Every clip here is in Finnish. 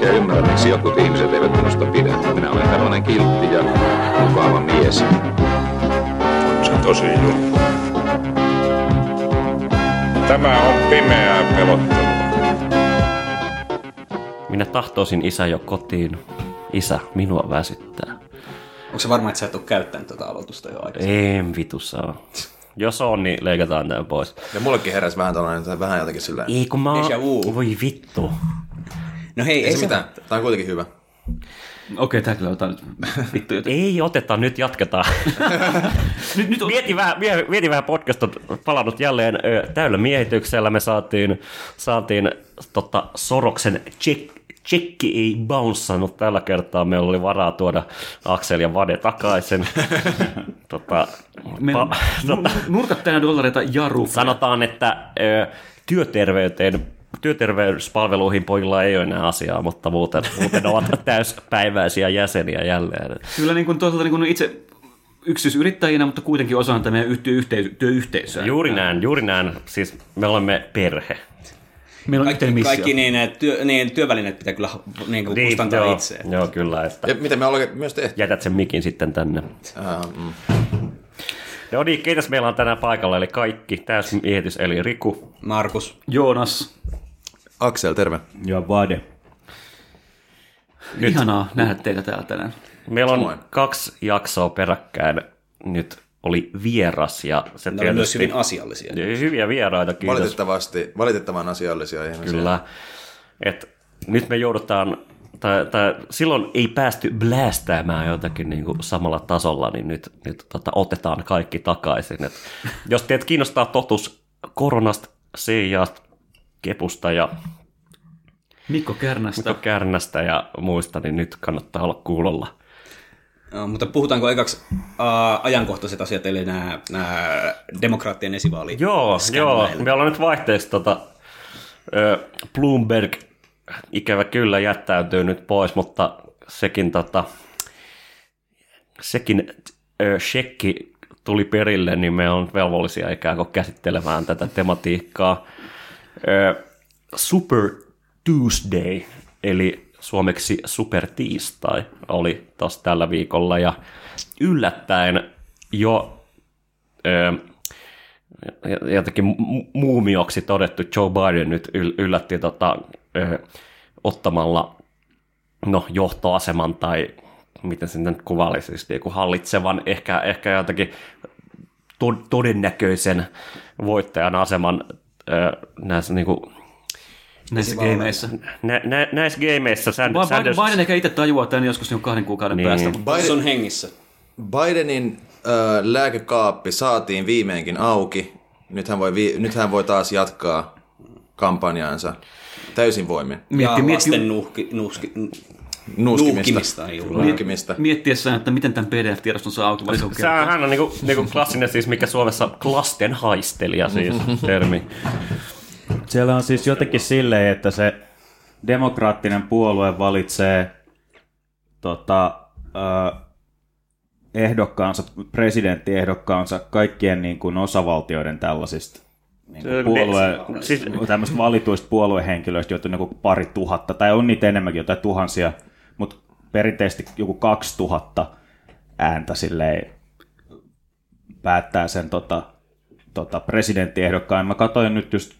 oikein ymmärrä, miksi jotkut ihmiset eivät minusta pidä. Minä olen tällainen kiltti ja mukava mies. On se tosi juttu. Tämä on pimeää pelottelua. Minä tahtoisin isä jo kotiin. Isä, minua väsyttää. Onko se varma, että sä et ole käyttänyt tätä aloitusta jo aikaisemmin? En vitu saa. Jos on, niin leikataan tämä pois. Ja mullekin heräsi vähän tällainen, tai vähän jotenkin silleen. Ei kun mä oon... Voi vittu. No hei, Ei se mitään. Tää on kuitenkin hyvä. Okei, tää kyllä otetaan nyt vittu joten. Ei oteta, nyt jatketaan. Nyt, nyt on... Mieti vähän, mie- mieti vähän podcast on palannut jälleen täyllä miehityksellä. Me saatiin, saatiin tota, Soroksen check, Tsekki ei bounsannut tällä kertaa. Meillä oli varaa tuoda Aksel ja Vade takaisin. tota, Meillä pa- tota, nurkat täynnä dollareita ja ruuhkaa. sanotaan, että ö, työterveyteen työterveyspalveluihin pojilla ei ole enää asiaa, mutta muuten, muuten ovat täyspäiväisiä jäseniä jälleen. Kyllä niin kuin toisaalta niin kuin itse yksityisyrittäjinä, mutta kuitenkin osana tämä meidän työyhteisö, työyhteisöä. Juuri näin, juuri näin. Siis me olemme perhe. Meillä on Kaikki, missio. kaikki niin, työ, niin, työvälineet pitää kyllä niin kuin kustantaa joo, itse. joo, kyllä. Että Ja mitä me ollaan myös tehty. jätät sen mikin sitten tänne. Mm. No niin, keitäs meillä on tänään paikalla, eli kaikki täysmiehitys, eli Riku. Markus. Joonas. Aksel, terve. Ja Vade. Nyt. Ihanaa nähdä teitä täällä tänään. Meillä on Samoin. kaksi jaksoa peräkkäin. Nyt oli vieras ja se Ne on myös hyvin asiallisia. hyviä vieraita, kiitos. Valitettavasti, valitettavan asiallisia ihmisiä. Kyllä. Et nyt me joudutaan, tai, tai silloin ei päästy blästäämään jotakin niin kuin samalla tasolla, niin nyt, nyt tota, otetaan kaikki takaisin. Et jos teet kiinnostaa totuus koronasta, Seijasta, Kepusta ja Mikko Kärnästä. Mikko Kärnästä ja muista, niin nyt kannattaa olla kuulolla. No, mutta puhutaanko ekaksi uh, ajankohtaiset asiat, eli nämä, nämä demokraattien esivaali Joo, joo. Me ollaan nyt vaihteeksi tota, Bloomberg ikävä kyllä jättäytyy nyt pois, mutta sekin, tota, sekin ö, shekki tuli perille, niin me on velvollisia ikään kuin käsittelemään tätä tematiikkaa. Ö, Super Tuesday, eli suomeksi Super Tiistai, oli taas tällä viikolla, ja yllättäen jo ö, jotenkin mu- muumioksi todettu Joe Biden nyt yl- yllätti tota, ö, ottamalla no, johtoaseman tai miten se nyt kuvaili, siis niinku hallitsevan, ehkä, ehkä jotenkin to- todennäköisen voittajan aseman näissä niinku, Näissä gameissa. nä- nä- näissä gameissa Sand- Biden, Sanders, Biden ehkä itse tajuaa tämän joskus niin kahden kuukauden Niin. päästä. Biden... Se on hengissä. Bidenin äh, lääkekaappi saatiin viimeinkin auki. Nyt hän voi, vi- nyt hän voi taas jatkaa kampanjaansa täysin voimin. Mietti, ja mietti, lasten nuhki, nuhki, Nuuskimista. Nuuskimista. miettiessään, että miten tämän PDF-tiedoston saa auki. Sehän hän on niinku, niinku klassinen siis, mikä Suomessa lasten haistelija siis termi. Siellä on siis jotenkin silleen, että se demokraattinen puolue valitsee tota, ö, ehdokkaansa, presidenttiehdokkaansa kaikkien niin kuin osavaltioiden tällaisista niin kuin puolue, siis- tämmöistä valituista puoluehenkilöistä, joita on joku pari tuhatta, tai on niitä enemmänkin, jotain tuhansia, perinteisesti joku kaksi tuhatta ääntä silleen päättää sen tota, tota, presidenttiehdokkaan. Mä katsoin nyt just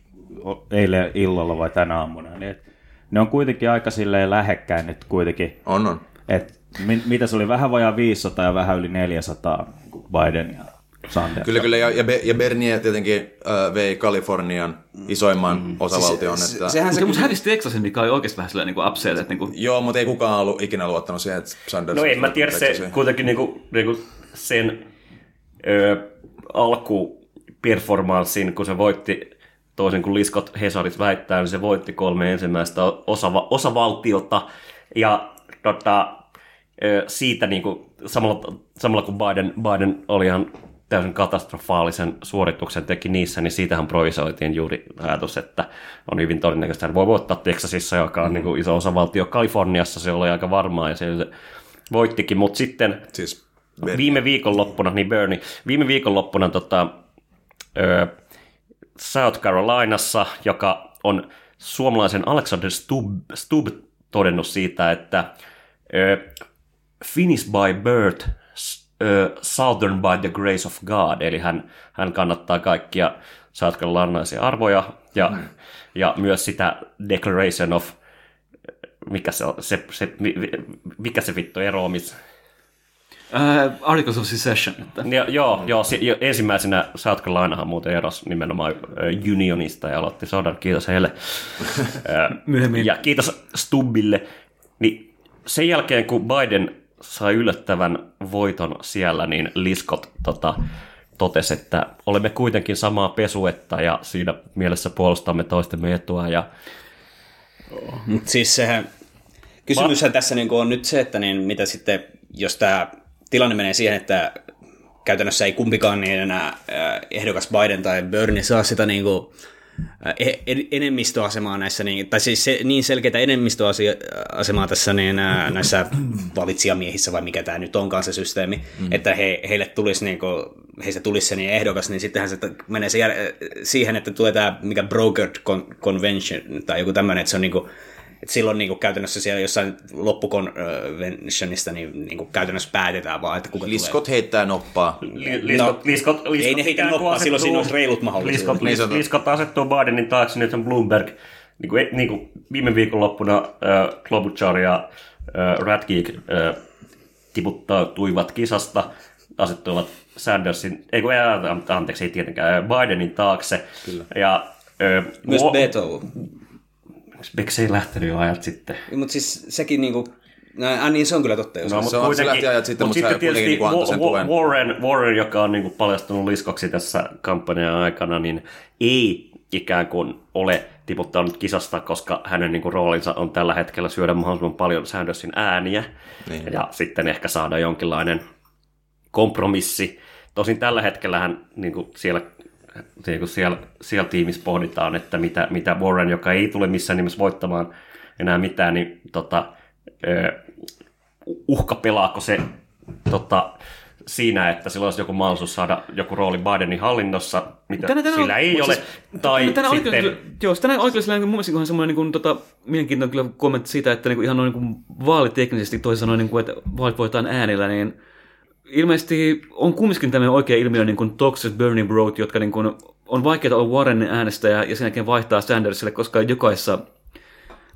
eilen illalla vai tänä aamuna, niin et ne on kuitenkin aika silleen lähekkäin nyt kuitenkin. On, on. Et, mi- mitä se oli, vähän vajaa 500 ja vähän yli 400 Biden ja Sanders. Kyllä, kyllä. Ja, ja, Be- ja Bernier tietenkin äh, vei Kalifornian isoimman mm. osavaltion. Se- että... Sehän se Mutta hävisi Texasin, mikä oli oikeasti vähän sellainen niin upset, että niin kuin, Joo, mutta ei kukaan ollut ikinä luottanut siihen, että Sanders... No en mä tiedä, se Texasin. kuitenkin niinku, niinku sen ö, alkuperformanssin, kun se voitti, toisin kuin Liskot Hesarit väittää, niin se voitti kolme ensimmäistä osava, osavaltiota. Ja tota, siitä niin kuin, samalla, samalla kun Biden, Biden oli ihan täysin katastrofaalisen suorituksen teki niissä, niin siitähän projisoitiin juuri ajatus, että on hyvin todennäköistä, että voi voittaa Texasissa, joka on niin kuin iso osa valtio Kaliforniassa, se oli aika varmaa ja se voittikin, mutta sitten Siis viime viikonloppuna, niin Bernie, viime viikonloppuna tota, ö, South Carolinassa, joka on suomalaisen Alexander Stubb, Stubb todennut siitä, että ö, Finnish by birth, Southern by the grace of God, eli hän, hän kannattaa kaikkia South Carolinaisia arvoja ja, ja myös sitä Declaration of mikä se, se, se, mi- mi- mikä se vittu eroamis, Uh, Articles of Secession. Että. Ja, joo, joo si, jo, ensimmäisenä South Carolinahan muuten erosi nimenomaan ö, unionista ja aloitti sodan, kiitos heille. Ö, Myöhemmin. Ja kiitos Stubbille. Niin sen jälkeen, kun Biden sai yllättävän voiton siellä, niin Liskot tota, totesi, että olemme kuitenkin samaa pesuetta ja siinä mielessä puolustamme toistemme etua. Ja Mut siis sehän, kysymyshän tässä niin on nyt se, että niin mitä sitten, jos tämä tilanne menee siihen, että käytännössä ei kumpikaan niin enää ehdokas Biden tai Bernie saa sitä niin kuin, äh, enemmistöasemaa näissä, niin, tai siis se, niin selkeitä enemmistöasemaa tässä niin, näissä valitsijamiehissä, vai mikä tämä nyt onkaan se systeemi, mm. että he, heille tulisi, niin kuin, heistä tulisi se niin ehdokas, niin sittenhän se menee se jär, siihen, että tulee tämä mikä brokered con- convention tai joku tämmöinen, että se on niin kuin, et silloin niin kuin käytännössä siellä jossain loppukonventionista niin, niin kuin käytännössä päätetään vaan, että kuka Liskot heittää noppaa. li, liskot, liskot, liskot, ei ne heitä noppaa, silloin siinä asettuu- olisi reilut mahdollisuudet. Liskot, Niin liskot asettuu Bidenin taakse, nyt on Bloomberg. Niin kuin, niin kuin viime viikonloppuna äh, Klobuchar ja äh, Radgeek äh, tiputtautuivat kisasta, asettuivat Sandersin, ei kun, äh, anteeksi, ei tietenkään, Bidenin taakse. Kyllä. Ja, äh, Myös Beto. Miksi ei lähtenyt jo ajat sitten? Mutta siis sekin niinku, no, niin se on kyllä totta. Jos No, no, se on- se lähti ajat sitten, mut mutta se sitten tietysti niinku antoi sen tuen. Warren, Warren, joka on niinku paljastunut liskoksi tässä kampanjan aikana, niin ei ikään kuin ole tiputtanut kisasta, koska hänen niinku roolinsa on tällä hetkellä syödä mahdollisimman paljon Sandersin ääniä Niin. ja sitten ehkä saada jonkinlainen kompromissi. Tosin tällä hetkellä hän niin kuin siellä, niin kuin siellä, siellä tiimissä pohditaan, että mitä, mitä Warren, joka ei tule missään nimessä voittamaan enää mitään, niin tota, uhka pelaako se tota, siinä, että sillä olisi joku mahdollisuus saada joku rooli Bidenin hallinnossa, mitä Tänä- tänä- sillä ei mut ole. siis- tai tänään sitten, oikeus, joo, tänään oikeudessa mun mielestä ihan semmoinen niin kuin, tota, mielenkiintoinen kyllä kommentti siitä, että niin kuin, ihan noin niin kuin, vaaliteknisesti toisin sanoen, niin kuin, että vaalit voitetaan äänillä, niin ilmeisesti on kumminkin tämmöinen oikea ilmiö niin kuin toxic burning broad, jotka niin kuin, on vaikeaa olla Warrenin äänestäjä ja sen jälkeen vaihtaa Sandersille, koska jokaisessa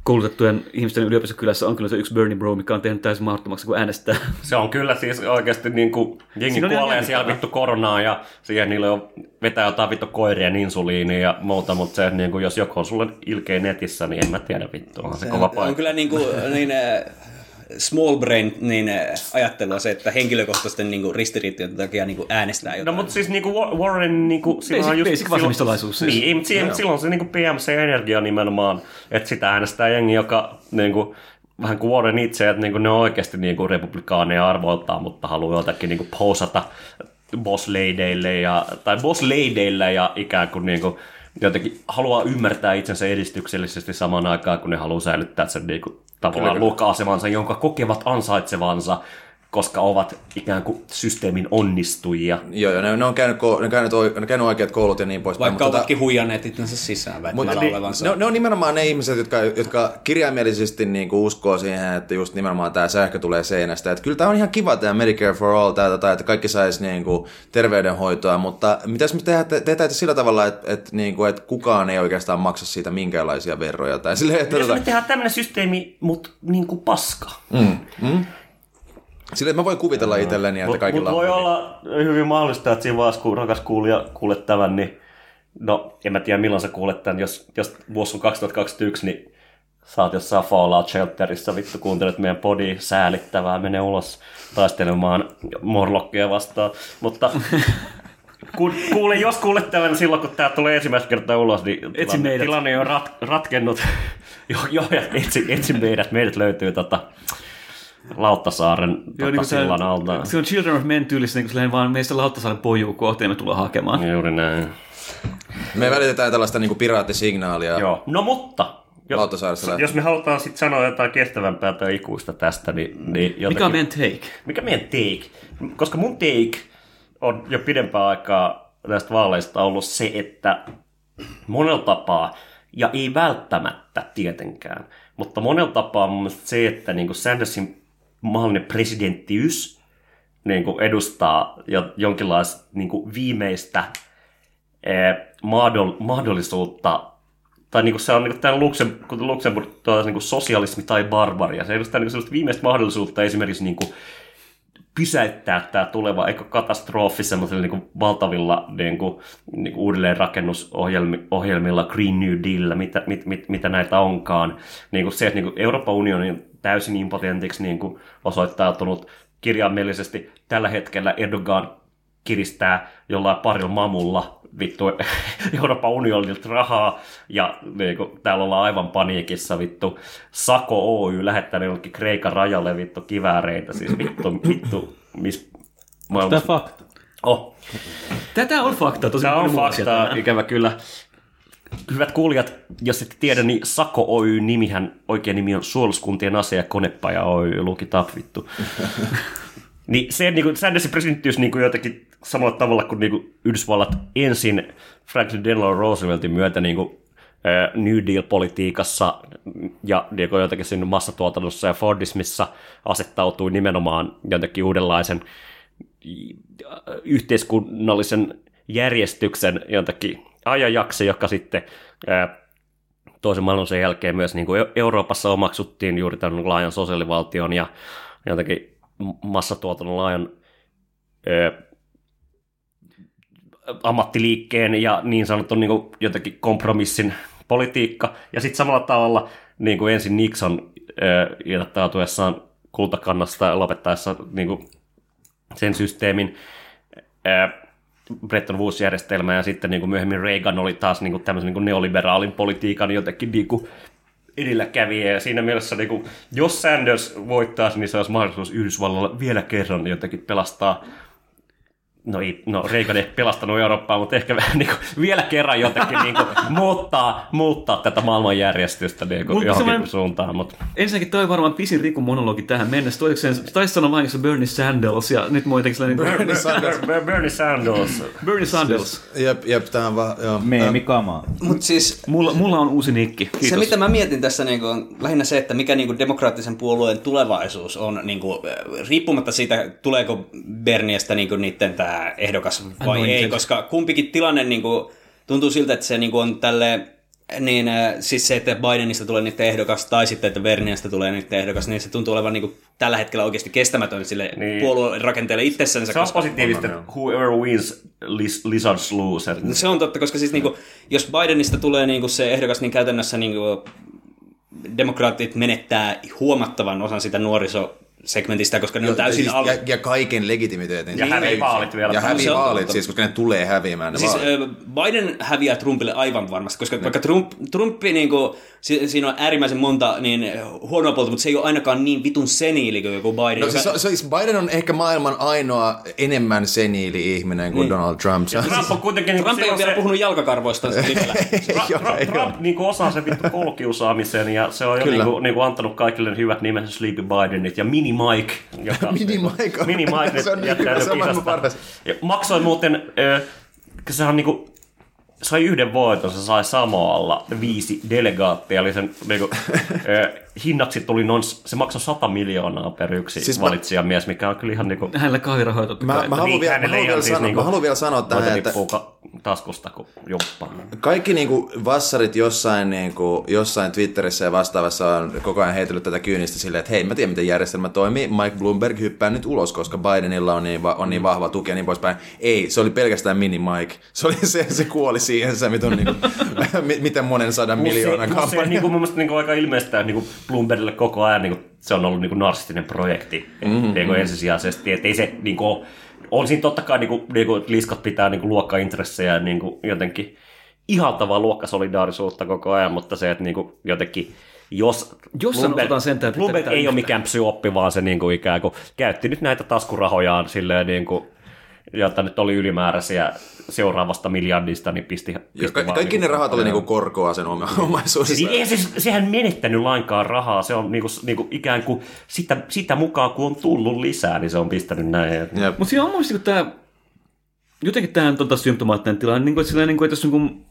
koulutettujen ihmisten yliopistokylässä on kyllä se yksi Bernie Bro, mikä on tehnyt täysin mahdottomaksi, kun äänestää. Se on kyllä siis oikeasti niin kuin, jengi on kuolee siellä vittu koronaa ja siihen niille on vetää jotain vittu koirien insuliinia ja muuta, mutta se, niin kuin, jos joku on sulle ilkeä netissä, niin en mä tiedä vittu, on se, kova on paikka. kyllä niin, kuin, niin äh, small brain niin, äh, ajattelua se, että henkilökohtaisten niin kuin, ristiriitojen takia niin kuin, äänestää No jotain. mutta siis niinku Wa- Warren niinku sillä on Basic- just basic vasemmistolaisuus siis. Niin, mutta siihen, silloin se niinku PM se energia nimenomaan, että sitä äänestää jengi, joka niinku vähän kuin Warren itse, että niinku ne on oikeasti niinku republikaaneja arvoiltaan, mutta haluaa jotakin niinku posata boss ladyille ja, tai boss ladyille ja ikään kuin niinku jotenkin haluaa ymmärtää itsensä edistyksellisesti samaan aikaan, kun ne haluaa säilyttää sen niinku tavallaan luoka-asemansa, jonka kokevat ansaitsevansa, koska ovat ikään kuin systeemin onnistujia. Joo, joo, ne, ne, on käynyt, ne, on käynyt, ne on käynyt oikeat koulut ja niin poispäin. Vaikka mutta ovatkin huijanneet itsensä sisään Mutta olevansa. ne, on- ne on nimenomaan ne ihmiset, jotka, jotka kirjaimellisesti niin kuin uskoo siihen, että just nimenomaan tämä sähkö tulee seinästä. Että kyllä tämä on ihan kiva tämä Medicare for All, tää, tai että kaikki saisi niin kuin terveydenhoitoa, mutta mitäs me tehdään, te, tehdään sillä tavalla, että, että, niin kuin, että kukaan ei oikeastaan maksa siitä minkäänlaisia veroja. Tai silleen, että, Jos tota, me tehdään tämmöinen systeemi, mutta niin kuin paska. silleen, että mä voin kuvitella itselleni, että Mutta kaikilla mut voi on olla hyvin mahdollista, että siinä vaiheessa, kun rakas kuulija kuulet tämän, niin no, en mä tiedä milloin sä kuulet tämän, jos, jos vuosi on 2021, niin saat jossain Fallout Shelterissa, vittu kuuntelet meidän podi säälittävää, mene ulos taistelemaan Morlockia vastaan, mutta kun, kuule, jos kuulet tämän silloin, kun tämä tulee ensimmäistä kertaa ulos, niin Etsi tilanne, tilanne on rat, ratkennut. joo, joo, ja etsi, etsi meidät, meidät löytyy tota, Lauttasaaren Joo, tota, niin sillan alta. se on Children of Men tyylissä, niin kuin vaan meistä Lauttasaaren pojuu kohti ja me tullaan hakemaan. Juuri näin. Me välitetään tällaista niinku piraattisignaalia Joo. No mutta, jo- Lauttasaaresta lähtien. jos me halutaan sitten sanoa jotain kestävämpää tai ikuista tästä, niin, niin jotenkin... Mikä on meidän take? Mikä meidän take? Koska mun take on jo pidempään aikaa tästä vaaleista ollut se, että monella tapaa, ja ei välttämättä tietenkään, mutta monella tapaa mun se, että niin Sandersin mahdollinen presidenttiys niin edustaa jo, jonkinlaista niin viimeistä eh, mahdoll- mahdollisuutta tai niin kuin se on niin kuin tämä Luxem, kuten Luxemburg tuo, niin kuin sosialismi tai barbaria. Se edustaa niin kuin viimeistä mahdollisuutta esimerkiksi niin kuin pysäyttää tämä tuleva ekokatastrofi semmoisilla niin valtavilla niin kuin, niin kuin uudelleenrakennusohjelmilla, Green New Dealilla, mitä, mit, mit, mitä näitä onkaan. Niin kuin se, että niin kuin Euroopan unioni on täysin impotentiksi niin kuin osoittautunut kirjaimellisesti. Tällä hetkellä Erdogan kiristää jollain parilla mamulla vittu Euroopan unionilta rahaa, ja niin kuin, täällä ollaan aivan paniikissa, vittu, Sako Oy lähettänyt jollekin Kreikan rajalle vittu kivääreitä, siis vittu, vittu, miss Tämä maailmassa... fakta. Oh, Tätä on fakta tosi Tämä on faktaa, tänään. ikävä kyllä. Hyvät kuulijat, jos ette tiedä, niin Sako Oy nimihän, oikea nimi on Suoluskuntien asia ja konepaja Oy, luki tap vittu. Niin se niin kuin, Sandersin presidenttiys niin kuin jotenkin samalla tavalla kuin, niin kuin Yhdysvallat ensin Franklin Delano Rooseveltin myötä niin kuin, New Deal-politiikassa ja niin kuin jotenkin siinä massatuotannossa ja Fordismissa asettautui nimenomaan jotenkin uudenlaisen yhteiskunnallisen järjestyksen jotakin ajanjaksi, joka sitten ää, toisen maailmansodan jälkeen myös niin kuin Euroopassa omaksuttiin juuri tämän laajan sosiaalivaltion ja jotenkin massatuotannon laajan ää, ammattiliikkeen ja niin sanotun niin kuin jotenkin kompromissin politiikka. Ja sitten samalla tavalla niin kuin ensin Nixon ää, irrottautuessaan kultakannasta ja lopettaessa niin kuin sen systeemin ää, Bretton Woods-järjestelmä ja sitten niin kuin myöhemmin Reagan oli taas niin kuin tämmöisen niin kuin neoliberaalin politiikan jotenkin niin kuin edelläkävijä ja siinä mielessä niin kuin, jos Sanders voittaisi, niin se olisi mahdollisuus Yhdysvalloilla vielä kerran jotenkin pelastaa No ei, no Reagan ei pelastanut Eurooppaa, mutta ehkä vähän niin kuin, vielä kerran jotenkin niin kuin, muuttaa, muuttaa tätä maailmanjärjestystä niin kuin, Mut johonkin semmoinen- suuntaan. Mutta Ensinnäkin toi varmaan pisin Riku monologi tähän mennessä. Toiseksi sen, taisi sanoa vahingossa Bernie Sanders ja nyt mua jotenkin sellainen... Bernie Sanders. Bernie Sanders. Bernie Sanders. Jep, jep, tää on vaan, joo. Meemikamaa. Mutta siis Mulla, mulla on uusi nikki. Kiitos. se, mitä mä mietin tässä, niin on lähinnä se, että mikä niin demokraattisen puolueen tulevaisuus on, niin kuin, riippumatta siitä, tuleeko Berniestä niin niiden tämä ehdokas vai Anointed. ei, koska kumpikin tilanne niin kuin, tuntuu siltä, että se niin kuin, on tälle niin äh, siis se, että Bidenista tulee niiden ehdokas tai sitten, että Berniestä tulee niiden ehdokas, niin se tuntuu olevan niin kuin, tällä hetkellä oikeasti kestämätön sille Niin. niin. puolueen rakenteelle itsensä. Se on koska- positiivista, että whoever wins, lis- lizards lose. No Se on totta, koska siis niinku, jos Bidenista tulee niinku se ehdokas, niin käytännössä niinku, demokraatit menettää huomattavan osan sitä nuorisosegmentistä, koska ne on täysin siis, al- ja, ja, kaiken legitimiteetin. Ja hävii vaalit vielä. Ja hävii se vaalit siis, koska ne tulee häviämään ne Siis vaalit. Biden häviää Trumpille aivan varmasti, koska vaikka Trump, Trumpi, niinku, si, siinä on äärimmäisen monta niin, huonoa puolta, mutta se ei ole ainakaan niin vitun seniili kuin joku Biden. No, joka- siis, siis Biden on ehkä maailman ainoa enemmän seniili ihminen kuin Donald Trump. Se on Trump on kuitenkin... Trump ei ole vielä se- puhunut jalkakarvoista ei Trump niin kuin osaa sen vittu koulukiusaamisen ja se on jo niin kuin, niin kuin antanut kaikille ne hyvät nimet Sleepy Bidenit ja Mini Mike. Joka, Mini Mike on- Mini Mike se on niin hyvä, se on maailman paras. Maksoi muuten, äh, sehän on niin kuin, sai yhden voiton, se sai Samoalla viisi delegaattia, eli sen niin kuin, äh, hinnaksi tuli noin, se maksoi 100 miljoonaa per yksi Siis valitsijamies, mikä on kyllä ihan niin kuin, Hänellä kahvirahoja totta Mä, kai. mä, haluan vielä, mä, haluan vielä, siis sanoa, niinku mä haluan vielä sanoa tähän, että taskusta kuin jumppaa. kaikki niinku vassarit jossain, niinku, jossain Twitterissä ja vastaavassa on koko ajan heitellyt tätä kyynistä silleen, että hei, mä tiedän miten järjestelmä toimii, Mike Bloomberg hyppää nyt ulos, koska Bidenilla on niin, va- on niin vahva tuki ja niin poispäin. Ei, se oli pelkästään mini Mike. Se, oli se, se kuoli siihen, se mitun, niinku, mi- miten monen sadan miljoonan Mutta se, kampanja. niin kuin, mun mielestä niin kuin aika ilmeistä, että niin kuin Bloombergille koko ajan niin kuin, se on ollut niin kuin narsistinen projekti mm-hmm. niin kuin ensisijaisesti. Että ei se niin kuin, on siinä totta kai, niin kuin, niin kuin, että liiskat pitää niin kuin, luokkaintressejä ja niin kuin, jotenkin ihaltavaa luokkasolidaarisuutta koko ajan, mutta se, että niin kuin, jotenkin jos Jos sanotaan sentään, että Bloomberg ei ole yhtään. mikään psyoppi, vaan se niin kuin ikään kuin käytti nyt näitä taskurahojaan silleen niin kuin, jotta nyt oli ylimääräisiä seuraavasta miljardista, niin pisti, Ja pisti ka- vaan kaikki ne niinku- rahat oli niinku korkoa sen oma- omaisuudessa. Niin ei siis, sehän menettänyt lainkaan rahaa, se on niinku, niinku ikään kuin sitä, sitä mukaan, kun on tullut lisää, niin se on pistänyt näin. Mutta siinä on mun mielestä tämä, jotenkin tämä tota, symptomaattinen tilanne, niin kuin, että, niin kuin, että jos niin kuin,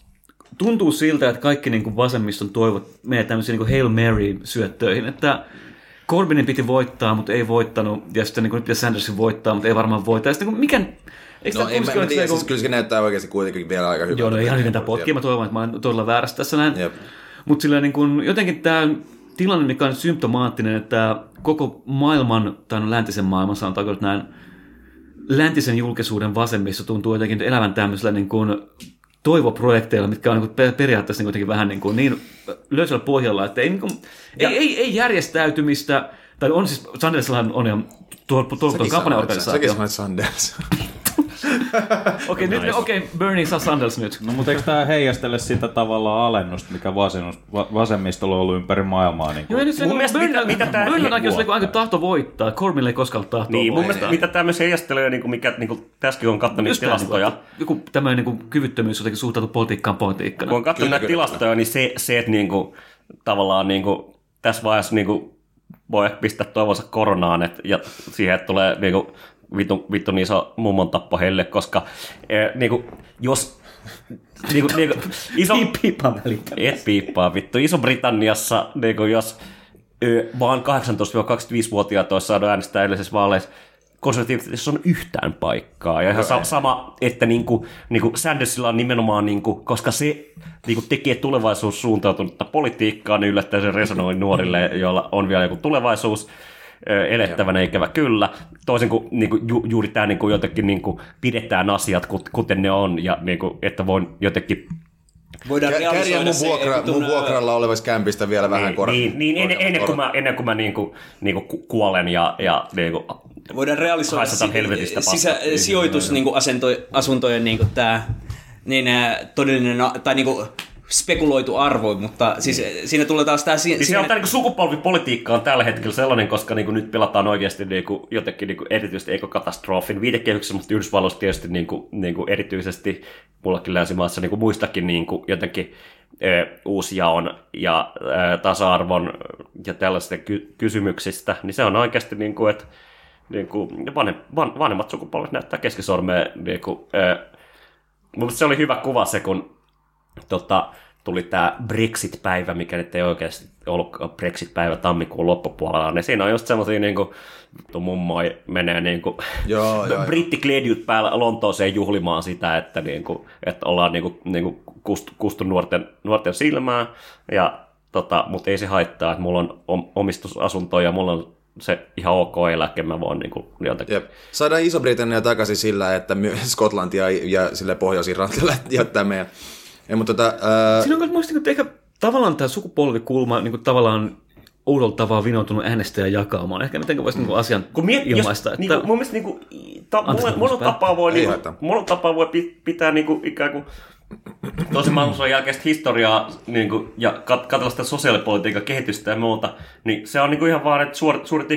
tuntuu siltä, että kaikki niin kuin vasemmiston toivot menee tämmöisiin niin kuin Hail Mary-syöttöihin, että Corbynin piti voittaa, mutta ei voittanut, ja sitten niin kuin, nyt pitäisi Sandersin voittaa, mutta ei varmaan voittaa. Ja sitten niin kuin, mikä, eikö No en mä, mä tiedä, että siis kyllä se näyttää oikeasti kuitenkin vielä aika hyvältä. Joo, no ihan hyvin tämä potkii. Mä toivon, että mä olen todella väärässä tässä näin. Mutta sillä niin kun, jotenkin tämä tilanne, mikä on symptomaattinen, että koko maailman, tai no läntisen maailman, sanotaanko nyt näin, läntisen julkisuuden vasemmissa tuntuu jotenkin elävän tämmöisellä niin kuin toivoprojekteilla, mitkä on niin kuin per- periaatteessa niin kuitenkin vähän niin, kuin niin löysällä pohjalla, että ei, niin kuin, ei, ei, ei järjestäytymistä, tai on siis, Sandersillahan on jo tuo, tuo, tuo Säkin kampanjaorganisaatio. sanoit Sanders. Okei, nyt, okei, Bernie saa Sanders nyt. No mutta eikö tämä heijastele sitä tavallaan alennusta, mikä vasennus, va- vasemmistolla on ollut ympäri maailmaa? Niin Joo, ja nyt se Mun mielestä mitä- mitä tää- Bernie on aika vuotta. niin aika tahto voittaa. Corbynilla ei koskaan ole tahtoa Niin, mun voittaa. mielestä mitä tämmöisiä heijastelee, niin kuin mikä niin kuin tässäkin on katsonut niitä tilastoja, niin kuin, joku tämmöinen niin kuin kyvyttömyys jotenkin suhtautuu politiikkaan politiikkana. kun on katsonut näitä tilastoja, niin se, se että niin kuin, tavallaan niin kuin, tässä vaiheessa niin kuin, voi ehkä pistää toivonsa koronaan et, ja siihen, että tulee niin kuin, vitun, vitun iso mummon tappo heille, koska eh, niin kuin, jos niin kuin, niin kuin, iso, välittää. et piippaa vittu. Iso-Britanniassa, niin kuin jos ö, vaan 18-25-vuotiaat olisi saanut äänestää edellisessä vaaleissa, konservatiivisesti on yhtään paikkaa. Ja ihan sa- sama, että niinku, niinku Sandersilla on nimenomaan, niinku, koska se niinku tekee tulevaisuussuuntautunutta politiikkaa, niin yllättäen se resonoi nuorille, joilla on vielä joku tulevaisuus elettävänä, ikävä kyllä. Toisin kuin niinku, ju, juuri tämä niinku, jotenkin niinku, pidetään asiat kut- kuten ne on, ja niinku, että voin jotenkin Voidaan Kärjää realisoida mun, se vuokra, vitun, mun ää, vuokralla olevassa kämpistä vielä vähän kor- niin, niin ennen, ennen kuin mä, ennen kuin mä niinku, niinku ku- kuolen ja, ja niinku, Voidaan realisoida Haistetaan si- helvetistä sisä, paskaa. sijoitus niin kuin asunto, asuntojen niin kuin tämä niin, todellinen, tai niin kuin spekuloitu arvo, mutta siis siinä tulee taas tämä si- Siis on tämä niin sukupolvipolitiikka on tällä hetkellä sellainen, koska niin kuin nyt pelataan oikeasti niin kuin, jotenkin niin kuin erityisesti ekokatastrofin viitekehyksessä, mutta Yhdysvalloissa tietysti niin kuin, niin kuin erityisesti mullakin länsimaassa niin kuin muistakin niin kuin jotenkin uusjaon ja tasa-arvon ja tällaisista ky- kysymyksistä, niin se on oikeasti niin kuin, että niin kuin, vanhem, van, vanhemmat sukupolvet näyttää keskisormea. Niin kuin, mun mielestä se oli hyvä kuva se, kun tota, tuli tämä Brexit-päivä, mikä nyt ei oikeasti ollut Brexit-päivä tammikuun loppupuolella, niin siinä on just semmoisia niin kuin, mummoi menee niin kuin, Joo, joo, brittikledjut päällä Lontooseen juhlimaan sitä, että, niin kuin, että ollaan niin kuin, niin kuin kust, kustu nuorten, nuorten silmää, ja, tota, mutta ei se haittaa, että mulla on om- omistusasunto ja mulla on se ihan ok eläke, mä voin niin kuin, jotenkin Jep. Saadaan Iso-Britannia takaisin sillä, että my- Skotlanti ja, ja sille Pohjois-Irlantille jättää meidän. Ei, mutta tota, ää, Siinä on myös muista, että ehkä tavallaan tämä sukupolvikulma niin kuin tavallaan oudolla tavalla vinoutunut äänestäjäjakaumaan. Ehkä miten voisi niin asian Kun miet, ilmaista. jos, että... niinku, mun mielestä niinku, ta, Anteeksi, mulla, tapaa voi, niinku, mulla tapaa voi pi- pitää niinku, ikään kuin toisen maailmansodan jälkeistä historiaa niinku, ja kat, katsella sitä sosiaalipolitiikan kehitystä ja muuta, niin se on niinku ihan vaan, että suuret, suuret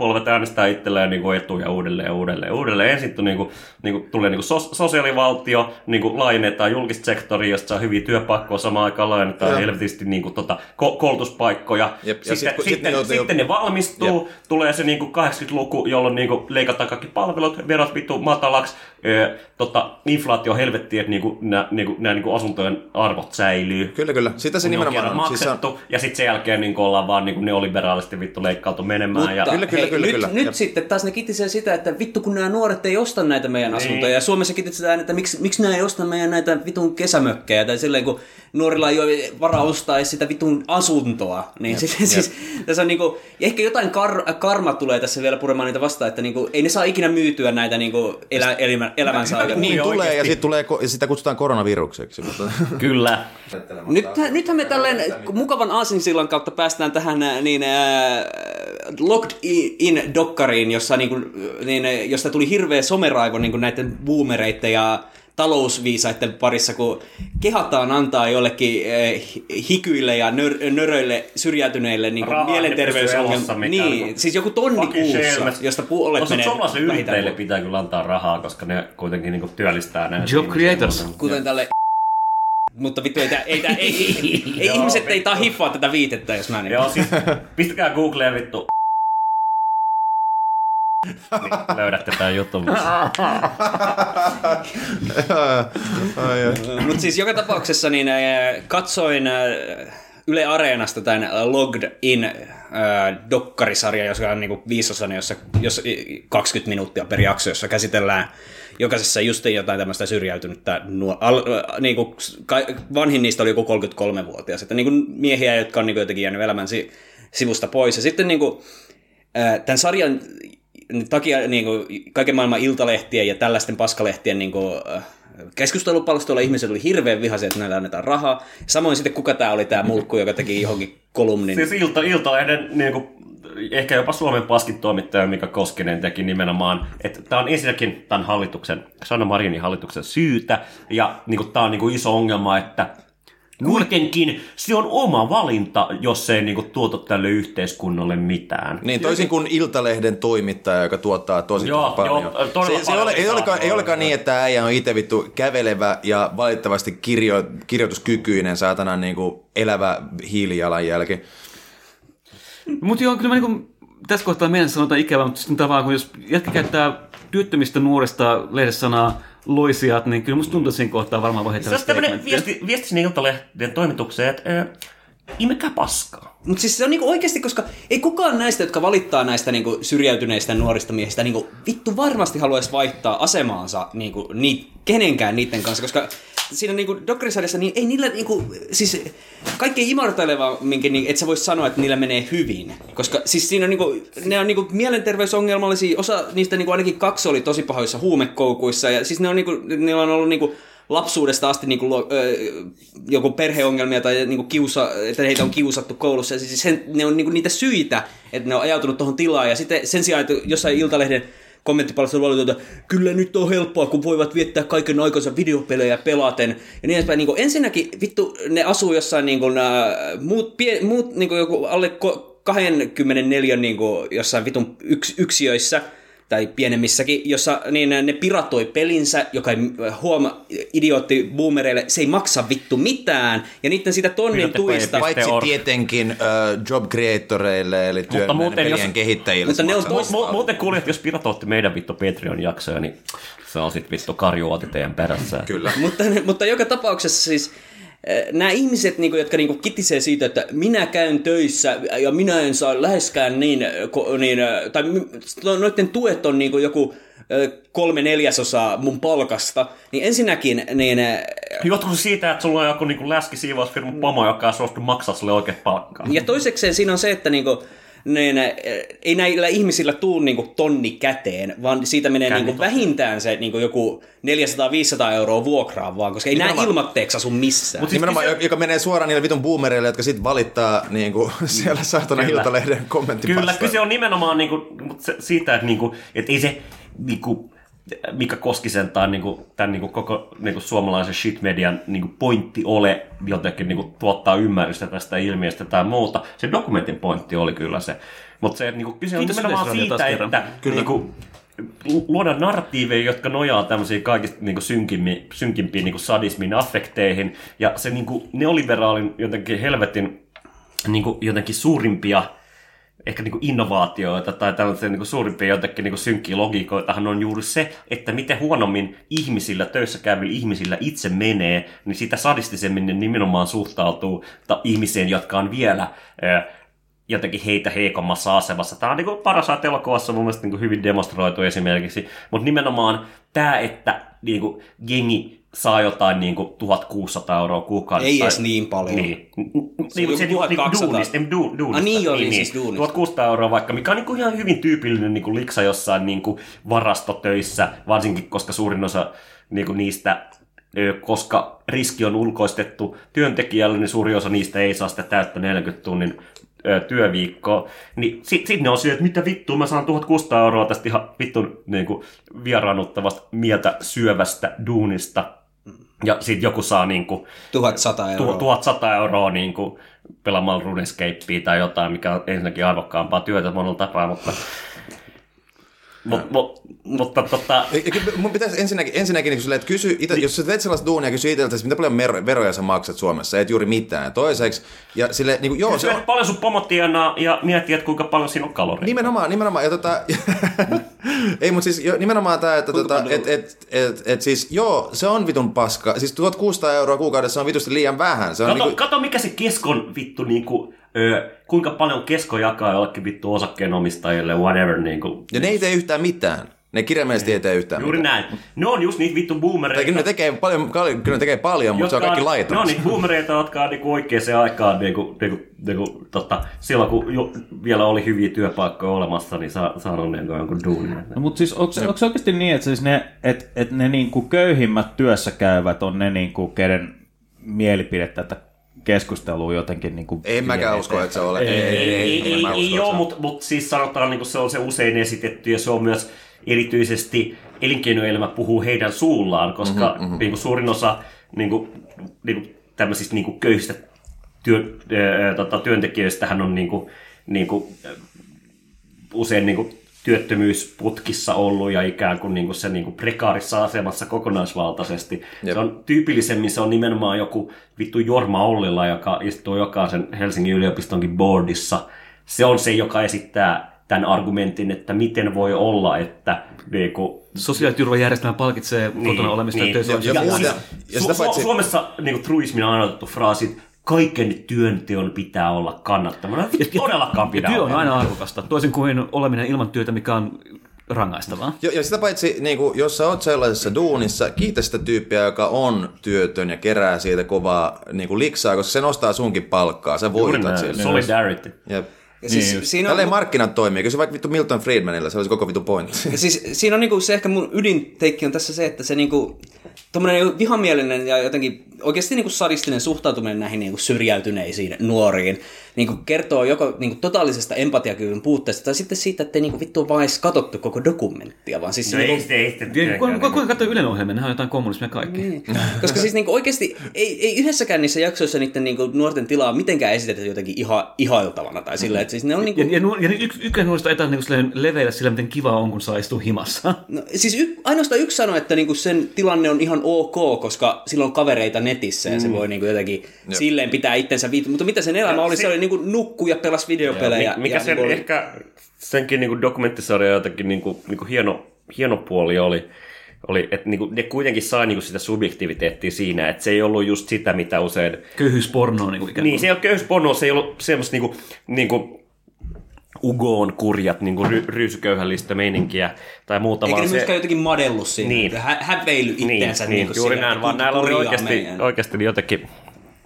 ikäpolvet äänestää itselleen niinku etuja uudelleen ja uudelleen. uudelleen. Ensin tu, niinku, niinku, tulee niinku sos, sosiaalivaltio, niinku, laajennetaan julkista sektoria, josta saa hyviä työpaikkoja, samaan aikaan laajennetaan Joo. helvetisti niinku, tota, ko- koulutuspaikkoja. Jep, Sitten, sit sitten, sit ne sitten ne valmistuu, tulee se niinku 80-luku, jolloin niinku leikataan kaikki palvelut, verot vittu matalaksi, ö, tota, inflaatio helvettiin, että niinku, nämä niinku, nää niinku asuntojen arvot säilyy. kyllä, kyllä. Sitä se on nimenomaan on. Siis se on maksettu, ja sitten sen jälkeen niinku ollaan vaan niinku neoliberaalisti vittu leikkautu menemään. Mutta ja, Kyllä, kyllä, hei, kyllä, nyt, kyllä. nyt Jep. sitten taas ne kitisee sitä, että vittu kun nämä nuoret ei osta näitä meidän asuntoja. Ja Suomessa kitistetään, että miksi, miksi nämä ei osta meidän näitä vitun kesämökkejä. Tai silleen, kun nuorilla ei ole varaa ostaa edes sitä vitun asuntoa. Niin siis, siis, tässä on niinku, ja ehkä jotain kar, karma tulee tässä vielä puremaan niitä vastaan, että niinku, ei ne saa ikinä myytyä näitä niinku elä, elämän, elämänsä aikana. niin tulee, ja, sit tulee, ja sitä kutsutaan koronavirukseksi. Mutta... Kyllä. Nyt, nythän me tälleen mukavan aasinsillan kautta päästään tähän ää, niin, äh, Locked in Dokkariin, jossa, niin kuin, niin, josta tuli hirveä someraivo niin kuin näiden boomereiden ja talousviisaiden parissa, kun kehataan antaa jollekin eh, hi- hikyille ja nör, nöröille syrjäytyneille niin Rahaa, mielenterveysongelmia. Niin, niinku- siis joku tonni kuussa, josta puolet Koska menee suomalaisille yrittäjille pitää kyllä antaa rahaa, koska ne kuitenkin niinku työllistää näitä Job ihmisiä. creators. kuten tälle mutta vittu, ei, tää- ei, tää- ei, ei, ei ihmiset ei vittu. taa hiffaa tätä viitettä, jos mä niin. Joo, siis pistäkää Googleen vittu. Niin löydätte tämän jutun. Mutta siis joka tapauksessa niin äh, katsoin äh, Yle Areenasta tämän Logged In äh, dokkarisarja, joka on niinku viisosainen, jossa, jossa 20 minuuttia per jakso, jossa käsitellään jokaisessa just jotain tämmöistä syrjäytynyttä nuor- al, äh, niinku, ka, vanhin niistä oli joku 33-vuotias, että niinku miehiä, jotka on niinku jotenkin jäänyt elämän si, sivusta pois. Ja sitten niinku, äh, tämän sarjan takia niin kuin, kaiken maailman iltalehtien ja tällaisten paskalehtien niin kuin, äh, keskustelupalstoilla ihmiset oli hirveän vihaisia, että näille annetaan rahaa. Samoin sitten kuka tämä oli tämä mulkku, joka teki johonkin kolumnin. Siis ilta, Iltalehden niin kuin, ehkä jopa Suomen paskin toimittaja Mika Koskinen teki nimenomaan, että tämä on ensinnäkin tämän hallituksen, Sanna Marinin hallituksen syytä, ja niin kuin, tämä on niin kuin iso ongelma, että kuitenkin se on oma valinta, jos ei niin kuin, tuota tälle yhteiskunnalle mitään. Niin, toisin kuin Iltalehden toimittaja, joka tuottaa tosi Joo, paljon. joo, se, se paljon ole, ei, olekaan, ei joo, olekaan niin, että äijä on itse vittu kävelevä ja valitettavasti kirjo, kirjoituskykyinen saatana niin kuin elävä hiilijalanjälki. Mutta joo, kyllä mä niinku, tässä kohtaa meidän sanotaan ikävä, mutta sitten tavallaan kun jos jätkä käyttää työttömistä nuorista lehdessä sanaa loisijat, niin kyllä musta tuntuu, että siinä kohtaa varmaan voi Se heittää on tämmöinen viesti, viesti sinne Iltalehden toimitukseen, että ö, imekää paskaa. Mutta siis se on niinku oikeasti, koska ei kukaan näistä, jotka valittaa näistä niinku syrjäytyneistä nuorista miehistä, niinku vittu varmasti haluaisi vaihtaa asemaansa niinku, ni, kenenkään niiden kanssa, koska siinä niinku dokkarisarjassa niin ei niillä niinku, siis kaikkein imartelevamminkin, niin et sä vois sanoa, että niillä menee hyvin. Koska siis siinä on niinku, ne on niinku mielenterveysongelmallisia, osa niistä niinku ainakin kaksi oli tosi pahoissa huumekoukuissa, ja siis ne on niinku, niillä on ollut niinku lapsuudesta asti niinku, luo- ö, joku perheongelmia tai niinku kiusa, että heitä on kiusattu koulussa. Ja siis sen, ne on niinku niitä syitä, että ne on ajautunut tuohon tilaan. Ja sitten sen sijaan, että jossain Iltalehden kommenttipalstoilla valitaan, että kyllä nyt on helppoa, kun voivat viettää kaiken aikansa videopelejä pelaten. Ja niin edespäin. Niinku, ensinnäkin vittu ne asuu jossain niinku, nää, muut, pie, muut niinku, joku alle ko, 24 niinku, jossain vitun yks, yksiöissä tai pienemmissäkin, jossa niin ne piratoi pelinsä, joka ei huoma idiootti boomereille, se ei maksa vittu mitään, ja niiden siitä tonnin tuista, Paitsi tietenkin uh, job creatoreille, eli työn muuten pelien jos- kehittäjille. Mutta ne on maksaa. tois- Mu- muuten kuulijat, jos piratoitte meidän vittu Patreon-jaksoja, niin se on sit vittu karjuoti teidän perässä. Kyllä. mutta, mutta joka tapauksessa siis nämä ihmiset, niinku, jotka niinku, kitisee siitä, että minä käyn töissä ja minä en saa läheskään niin, niin tai no- noiden tuet on niinku joku kolme neljäsosaa mun palkasta, niin ensinnäkin niin, Johtuuko se siitä, että sulla on joku niin läskisiivausfirman pomo, joka on suostu maksaa sulle oikein palkkaa? Ja toisekseen siinä on se, että niinku, niin, äh, ei näillä ihmisillä tuu niinku tonni käteen, vaan siitä menee niinku vähintään se niinku joku 400-500 euroa vuokraan vaan, koska ei nämä ilmatteeksi asu missään. Mut siis Nimenomaan, kyse- joka menee suoraan niille vitun boomereille, jotka sitten valittaa niin kuin, siellä saatana Kyllä. Iltalehden kommenttipalstoilla. Kyllä, kyse on nimenomaan niinku, mut se, siitä, että niinku, et ei se niinku, Mika Koskisen tai niinku, tämän niinku, koko niinku, suomalaisen shitmedian niinku, pointti ole jotenkin niinku, tuottaa ymmärrystä tästä ilmiöstä tai muuta. Se dokumentin pointti oli kyllä se. Mutta se, että niinku, kyse on nimenomaan siitä, taas kerran. että niinku, luoda narratiiveja, jotka nojaa tämmöisiin kaikista niin synkimpiin, synkimpiin niin sadismin affekteihin. Ja se niin kuin, neoliberaalin jotenkin helvetin niin kuin, jotenkin suurimpia ehkä niin kuin innovaatioita tai tällaisia niin kuin suurimpia jotenkin niin kuin synkkiä logiikoitahan on juuri se, että miten huonommin ihmisillä, töissä käyvillä ihmisillä itse menee, niin sitä sadistisemmin ne nimenomaan suhtautuu ta- ihmiseen, jotka on vielä jotenkin heitä heikommassa asemassa. Tämä on niin Parasite elokuvassa mun mielestä niin hyvin demonstroitu esimerkiksi, mutta nimenomaan tämä, että niin kuin, jengi saa jotain niin kuin 1600 euroa kuukaudessa. Ei edes niin paljon. Niin. Se niin, se niinku- niinku 1200. duunista, em, du, duunista. Ah, niin joo, niin siis duunista. 1600 euroa vaikka, mikä on niinku ihan hyvin tyypillinen niinku liksa jossain niinku varastotöissä, varsinkin koska suurin osa niinku niistä ö, koska riski on ulkoistettu työntekijälle, niin suuri osa niistä ei saa sitä täyttä 40 tunnin työviikkoa, niin sitten sit ne on silleen, että mitä vittua, mä saan 1600 euroa tästä ihan vittun niin kuin, vieraannuttavasta mieltä syövästä duunista. Ja sitten joku saa niin kuin, 1100 euroa. tu- 1100 euroa niin kuin, pelaamalla RuneScapea tai jotain, mikä on ensinnäkin arvokkaampaa työtä monella tapaa, mutta Mut, mut, mutta tota, Mun pitäisi ensinnäkin, ensinnäkin niin että kysy, ite, jos sä teet sellaista duunia, kysy itseltäsi, mitä paljon mer- veroja sä maksat Suomessa, et juuri mitään. Ja toiseksi, ja sille, niin kuin, joo, se on, paljon sun pomo tienaa ja mieti, että kuinka paljon siinä on kaloreita. Nimenomaan, nimenomaan. Ja tota, ei, mutta siis jo, nimenomaan tämä, että tota, et, et, et, et, siis joo, se on vitun paska. Siis 1600 euroa kuukaudessa on vitusti liian vähän. Se on Kato, niinku, kato, mikä se keskon vittu niinku, ö, kuinka paljon kesko jakaa jollekin vittu osakkeenomistajille, whatever niinku. ja ne ei tee yhtään mitään. Ne kirjaimellisesti ei tee yhtään Juuri mitään. näin. Ne on just niitä vittu boomereita. kyllä ne tekee paljon, kyllä ne tekee paljon mutta se on kaikki Ne on laitonta. niitä boomereita, jotka on niinku oikeaan aikaan, niinku, niinku, niinku, tota, silloin kun jo, vielä oli hyviä työpaikkoja olemassa, niin saa, saanut niinku jonkun duunin. No, mutta siis onko, onko se oikeasti niin, että siis ne, et, et ne niinku köyhimmät työssä käyvät on ne, niinku, kenen mielipidettä tätä keskustelua jotenkin niinku En mäkään usko, että se ole. Ei, ei, ei, ei, ei, usko, ei ole, se on. mutta mut siis sanotaan, niin se on se usein esitetty ja se on myös erityisesti elinkeinoelämä puhuu heidän suullaan, koska Mhm, mm-hmm, niin kuin suurin osa niin kuin, niin kuin tämmöisistä niin kuin köyhistä työ, ää, tota, työntekijöistähän on niin kuin, niin kuin, äh, usein niin kuin työttömyysputkissa ollut ja ikään kuin, niin kuin se niin kuin prekaarissa asemassa kokonaisvaltaisesti. Jep. Se on tyypillisemmin se on nimenomaan joku vittu Jorma Ollila, joka istuu jokaisen Helsingin yliopistonkin boardissa. Se on se, joka esittää tämän argumentin, että miten voi olla, että niin kuin, Sosiaaliturvajärjestelmä palkitsee kotona olemista niin. Ja- ja Ja, ja sitä Su- paitsi- Su- Suomessa niin kuin truismina on aina otettu fraasit, kaiken työnteon pitää olla kannattavaa. No, ei todellakaan pidä työ on aina arvokasta, toisin kuin oleminen ilman työtä, mikä on rangaistavaa. Ja, ja sitä paitsi, niin kuin, jos sä oot sellaisessa duunissa, kiitä sitä tyyppiä, joka on työtön ja kerää siitä kovaa niin kuin liksaa, koska se nostaa sunkin palkkaa, sä voitat sille. Solidarity. Jep. Ja siis, Niin, siinä on, Tälleen markkinat toimii. Kysy vaikka vittu Milton Friedmanilla, se olisi koko vittu pointti. Ja siis siinä on niinku se ehkä mun ydinteikki on tässä se, että se niinku, tommonen niinku vihamielinen ja jotenkin oikeasti niinku sadistinen suhtautuminen näihin niinku syrjäytyneisiin nuoriin niinku kertoo joko niinku totaalisesta empatiakyvyn puutteesta tai sitten siitä, että ei niinku vittu vaan edes katsottu koko dokumenttia, vaan siis No niinku, ei sitä, ei sitä Ja Kuinka niin kuin- kuinka katsoo Ylen ohjelmia, nehän on jotain kommunismia kaikki. Niin. Koska siis niinku oikeasti ei, ei yhdessäkään niissä jaksoissa niiden niinku nuorten tilaa mitenkään esitetä jotenkin iha, ihailtavana tai sillä, että siis ne on niinku... Ja, ja, nu- ja yksi, ykkönen nuorista ei taas niinku silleen leveillä sillä, miten kiva on, kun saa istua himassa. No, siis y- ainoastaan yksi sanoi, että niinku sen tilanne on ihan ok, koska sillä on kavereita netissä ja se voi niinku jotenkin silleen pitää itsensä viit. Mutta mitä sen elämä Ja oli? Se, se- oli niinku nukku ja pelasi videopelejä. Mi- mikä ja sen niinku oli- ehkä senkin niinku dokumenttisarja jotenkin niinku, niinku hieno, hieno puoli oli, oli että niinku, ne kuitenkin sai niinku sitä subjektiviteettia siinä, että se ei ollut just sitä, mitä usein... Köyhyysporno on niinku ikään kuin. Niin, se ei ole köyhyyspornoa, se ei ollut semmoista niinku, niinku ugoon kurjat niinku ry, ryysyköyhällistä meininkiä tai muuta, Eikä ne vaan se... myöskään jotenkin madellu siinä. Niin. Niin. Hä- häveily Niin, itteensä. niin, niinku juuri siinä, näin, vaan näillä oli oikeasti, meidän. oikeasti jotenkin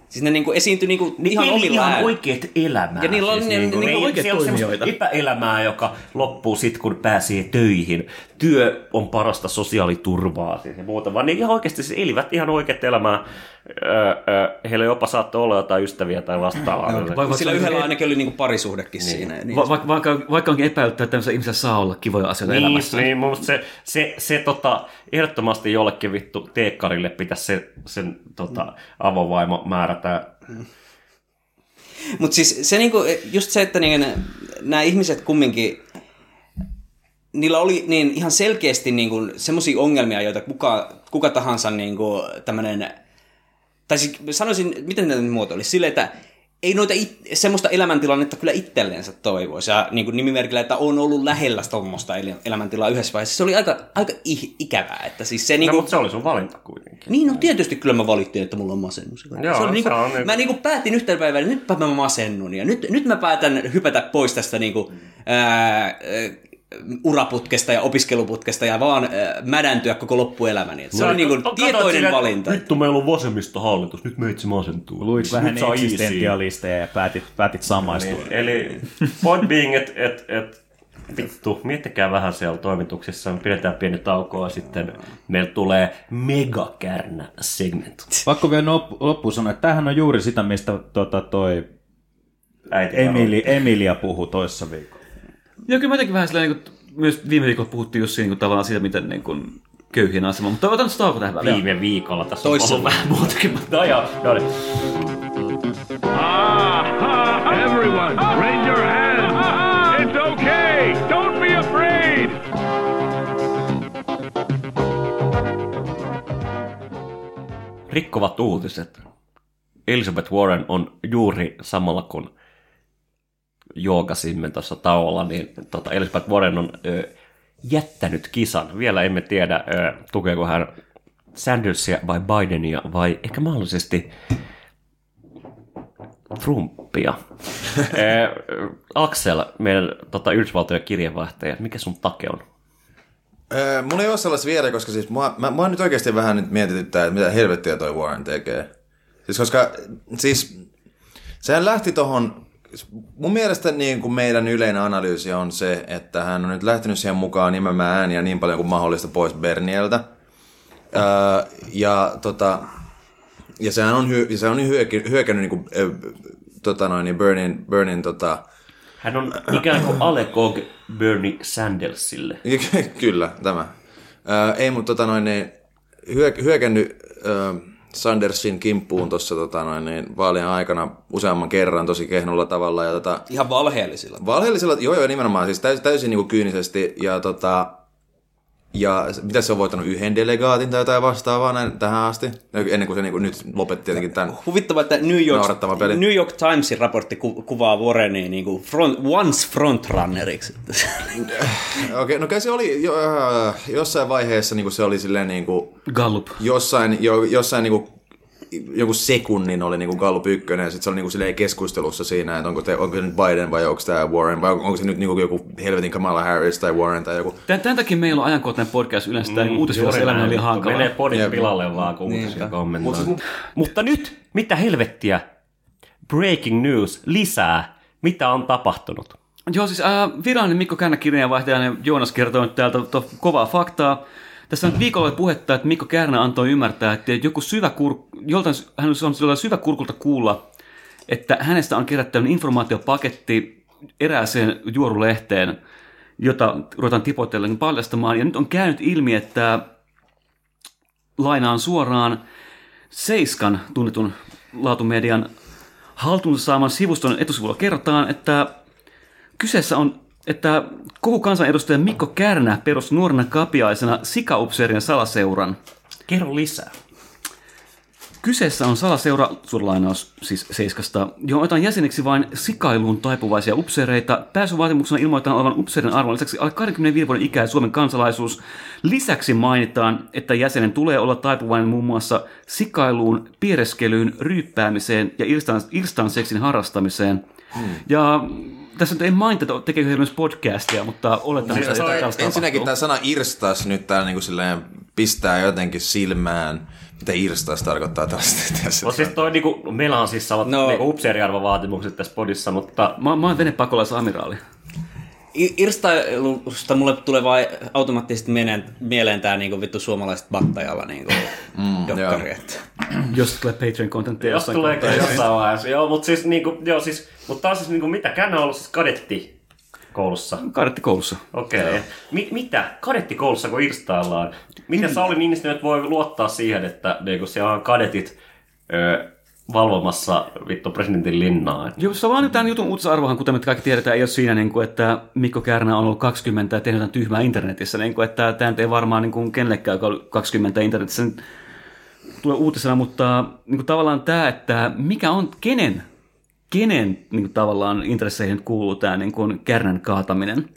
Siis ne niinku esiintyi niinku ihan Eli omilla ihan oikeat elämää. Ja niillä on- ne- niinku, ne- ei- oikeat siellä on semmoista toimijoita. epäelämää, joka loppuu sitten, kun pääsee töihin. Työ on parasta sosiaaliturvaa siis ja muuta, vaan ne ihan oikeasti siis elivät ihan oikeat elämää. Öö, öö, heillä jopa saattoi olla jotain ystäviä tai vastaavaa. Vai- vai- Sillä vaikka- yhdellä ainakin oli niinku parisuhdekin siinä. Niin. Va- va- vaikka, vaikka onkin epäilyttää, että tämmöisellä ihmisellä saa olla kivoja asioita Niin, elämässä. niin mun se, se, se tota, ehdottomasti jollekin vittu teekkarille pitäisi se, sen tota, avovaimo määrätä. Mutta siis se niinku, just se, että niinku nämä ihmiset kumminkin, niillä oli niin ihan selkeästi niinku semmoisia ongelmia, joita kuka, kuka tahansa niinku tämmöinen, tai siis sanoisin, miten tämä muotoilisi, silleen, että ei noita it, semmoista elämäntilannetta kyllä itselleensä toivoisi. Ja niin kuin nimimerkillä, että on ollut lähellä tuommoista el- elämäntilaa yhdessä vaiheessa. Se oli aika, aika ih- ikävää. Että siis se, No, niin kuin, mutta se oli sun valinta kuitenkin. niin, no tietysti kyllä mä valittiin, että mulla on masennus. Joo, se oli niinku, se on niinku- Mä niinku päätin yhtenä päivänä, että nytpä mä masennun ja nyt, nyt mä päätän hypätä pois tästä niinku, ää, ää, uraputkesta ja opiskeluputkesta ja vaan ää, mädäntyä koko loppuelämäni. Et se oli niinku Kato- tietoinen katot silleen, valinta. Vittu, meillä on vasemmistohallitus, nyt meitsi masentuu. Luit vähän Nyt eksistentialisteja ja päätit, päätit samaistua. Niin, eli point being, että et, et, vittu, miettikää vähän siellä toimituksissa, me pidetään pieni tauko ja sitten meillä tulee megakärnä segment. Pakko vielä loppuun sanoa, että tämähän on juuri sitä, mistä tota, toi äiti Emili, Emilia puhui toissa viikolla. Joo, kyllä mä jotenkin vähän silleen, niin kuin, myös viime viikolla puhuttiin just siinä, niin kuin, tavallaan siitä, miten niin kuin, köyhien asema, mutta otan sitä tauko tähän väliin. viime viikolla. Tässä Toissa on ollut vähän muutakin, mutta no joo, no niin. Ah, everyone, raise your hands. It's okay. Don't be afraid. Rikkovat uutiset. Elizabeth Warren on juuri samalla kun joogasimme tuossa tauolla, niin tota, Elizabeth Warren on ö, jättänyt kisan. Vielä emme tiedä, ö, tukeeko hän Sandersia vai Bidenia vai ehkä mahdollisesti Trumpia. Ö, Axel, meidän tota, Yhdysvaltojen kirjeenvaihtaja, mikä sun take on? Öö, mulla ei ole sellaista vielä, koska siis mua, mä, mua nyt oikeasti vähän nyt mietityttää, että mitä helvettiä toi Warren tekee. Siis koska, siis sehän lähti tohon, mun mielestä niin kuin meidän yleinen analyysi on se, että hän on nyt lähtenyt siihen mukaan nimemään ääniä niin paljon kuin mahdollista pois Bernieltä. Öö, ja tota, ja sehän on, hy, se on hyökännyt, hyökännyt niin kuin, ö, tota noin, niin Bernin, Bernin tota, Hän on ikään kuin alekog Bernie Sandersille. Kyllä, tämä. Ää, ei, mutta tota noin, niin, hyö, hyökännyt Sandersin kimppuun tuossa tota noin, niin, vaalien aikana useamman kerran tosi kehnolla tavalla. Ja, tota, Ihan valheellisilla. valheellisella, joo joo nimenomaan, siis täysin, täysin niin kuin kyynisesti. Ja, tota, ja mitä se on voittanut yhden delegaatin tai jotain vastaavaa näin, tähän asti, ennen kuin se niin kuin, nyt lopetti jotenkin tämän. Huvittavaa, että New York, peli. New York Timesin raportti ku, kuvaa Warrenia niin kuin front, once frontrunneriksi. Okei, okay, no kai se oli jo, äh, jossain vaiheessa niin kuin se oli silleen niin kuin, Gallup. jossain, jo, jossain niinku, joku sekunnin oli niinku Gallup ykkönen, ja sitten se oli niinku silleen keskustelussa siinä, että onko, te, onko se nyt Biden vai onko tämä Warren, vai onko se nyt niinku joku helvetin Kamala Harris tai Warren tai joku. Tämän, tämän takia meillä on ajankohtainen podcast yleensä, mm, tämä uutisvirassa elämä oli hankala. Menee podin pilalle vaan, kun uutisia kommentoi. Mutta nyt, mitä helvettiä? Breaking news, lisää. Mitä on tapahtunut? Joo, siis äh, virallinen Mikko Kärnä kirjeenvaihtaja Joonas kertoo nyt täältä to, kovaa faktaa. Tässä on viikolla puhetta, että Mikko Kärnä antoi ymmärtää, että joku syvä kur, joltain, hän on sellainen syvä kurkulta kuulla, että hänestä on kerätty informaatiopaketti erääseen juorulehteen, jota ruvetaan tipotellen paljastamaan. Ja nyt on käynyt ilmi, että lainaan suoraan Seiskan tunnetun laatumedian haltuunsa saaman sivuston etusivulla kerrotaan, että kyseessä on, että koko kansanedustaja Mikko Kärnä perusti nuorena kapiaisena sikaupseerien salaseuran. Kerro lisää. Kyseessä on salaseura, suurlainaus siis Seiskasta, johon otetaan jäseniksi vain sikailuun taipuvaisia upseereita. Pääsyvaatimuksena ilmoitetaan olevan upseerin arvon lisäksi alle 25 vuoden ikä ja Suomen kansalaisuus. Lisäksi mainitaan, että jäsenen tulee olla taipuvainen muun muassa sikailuun, piereskelyyn, ryyppäämiseen ja irstan, irstan seksin harrastamiseen. Hmm. Ja tässä nyt ei mainita, että tekeekö he myös podcastia, mutta oletan, että jotain tällaista Ensinnäkin tapahtuu. tämä sana irstas nyt täällä niinku silleen pistää jotenkin silmään, mitä irstas tarkoittaa tällaista. No siis toi niinku, meillä on siis samat No. no. niinku upseeriarvovaatimukset tässä podissa, mutta Mä, mä oon venepakolasamiraali. I- Irstailusta mulle tulee vain automaattisesti mieleen, mieleen tää niinku vittu suomalaiset battajalla niinku mm, dokkari. että. Jos tulee Patreon-contenttia jos jossain tulee jossain vaiheessa. Joo, mutta siis, niinku, joo, siis, mutta tää on siis niinku, mitä, Kärnä on ollut siis kadetti koulussa. Kadetti koulussa. Okei. Okay. Mi- mitä? Kadettikoulussa kun irstaillaan? Miten Sauli Niinistö nyt voi luottaa siihen, että niinku, siellä on kadetit ö, valvomassa vittu presidentin linnaa? Joo, se on vaan nyt tämän jutun uutisarvohan, kuten me kaikki tiedetään, ei ole siinä, niin kuin, että Mikko Kärnä on ollut 20 ja tehnyt jotain tyhmää internetissä. Niin kuin, että tämä ei varmaan niin kuin kenellekään, joka on ollut 20 internetissä, nyt tulee uutisena, mutta niin kuin tavallaan tämä, että mikä on, kenen, kenen niin kuin tavallaan intresseihin kuuluu tämä niin kuin Kärnän kaataminen.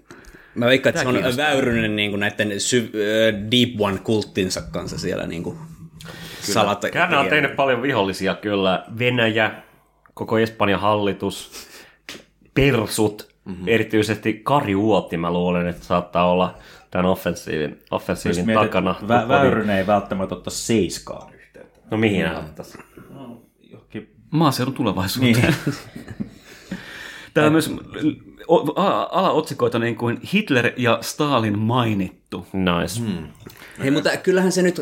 Mä veikkaan, että se on väyrynen niinku näiden sy- ö, Deep One-kulttinsa kanssa siellä niinku salata. Kärnä on tehnyt paljon vihollisia kyllä. Venäjä, koko Espanjan hallitus, persut, mm-hmm. erityisesti Kari Uotti, mä luulen, että saattaa olla tämän offensiivin, offensiivin mietit, takana. Vä, Väyrynen ei välttämättä ottaa seiskaan yhteyttä. No mihin hän ottaisi? Johonkin Maaseudun tulevaisuuteen. Niin. Tämä on myös alaotsikoita niin kuin Hitler ja Stalin mainittu. Nice. Hmm. Hei, mutta kyllähän se nyt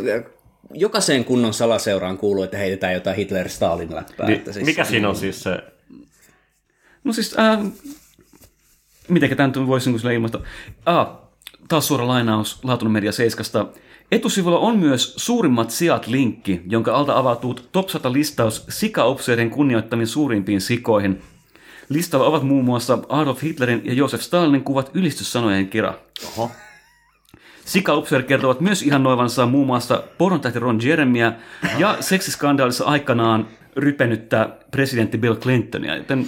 jokaiseen kunnon salaseuraan kuuluu, että heitetään jotain Hitler-Stalin läppää. Ni, että siis, mikä siinä on siis se? No siis, äh, mitenkä tämä nyt voisi niin sille ilmaista? Ah, taas suora lainaus Laatunut Media 7. Etusivulla on myös suurimmat sijat linkki, jonka alta avautuu top 100 listaus sikaopseerien kunnioittamiin suurimpiin sikoihin. Listalla ovat muun muassa Adolf Hitlerin ja Josef Stalinin kuvat ylistyssanojen kira. Oho. Sikaupseer kertovat myös ihannoivansa muun muassa porontähti Ron Jeremia ja seksiskandaalissa aikanaan rypenyttä presidentti Bill Clintonia. Joten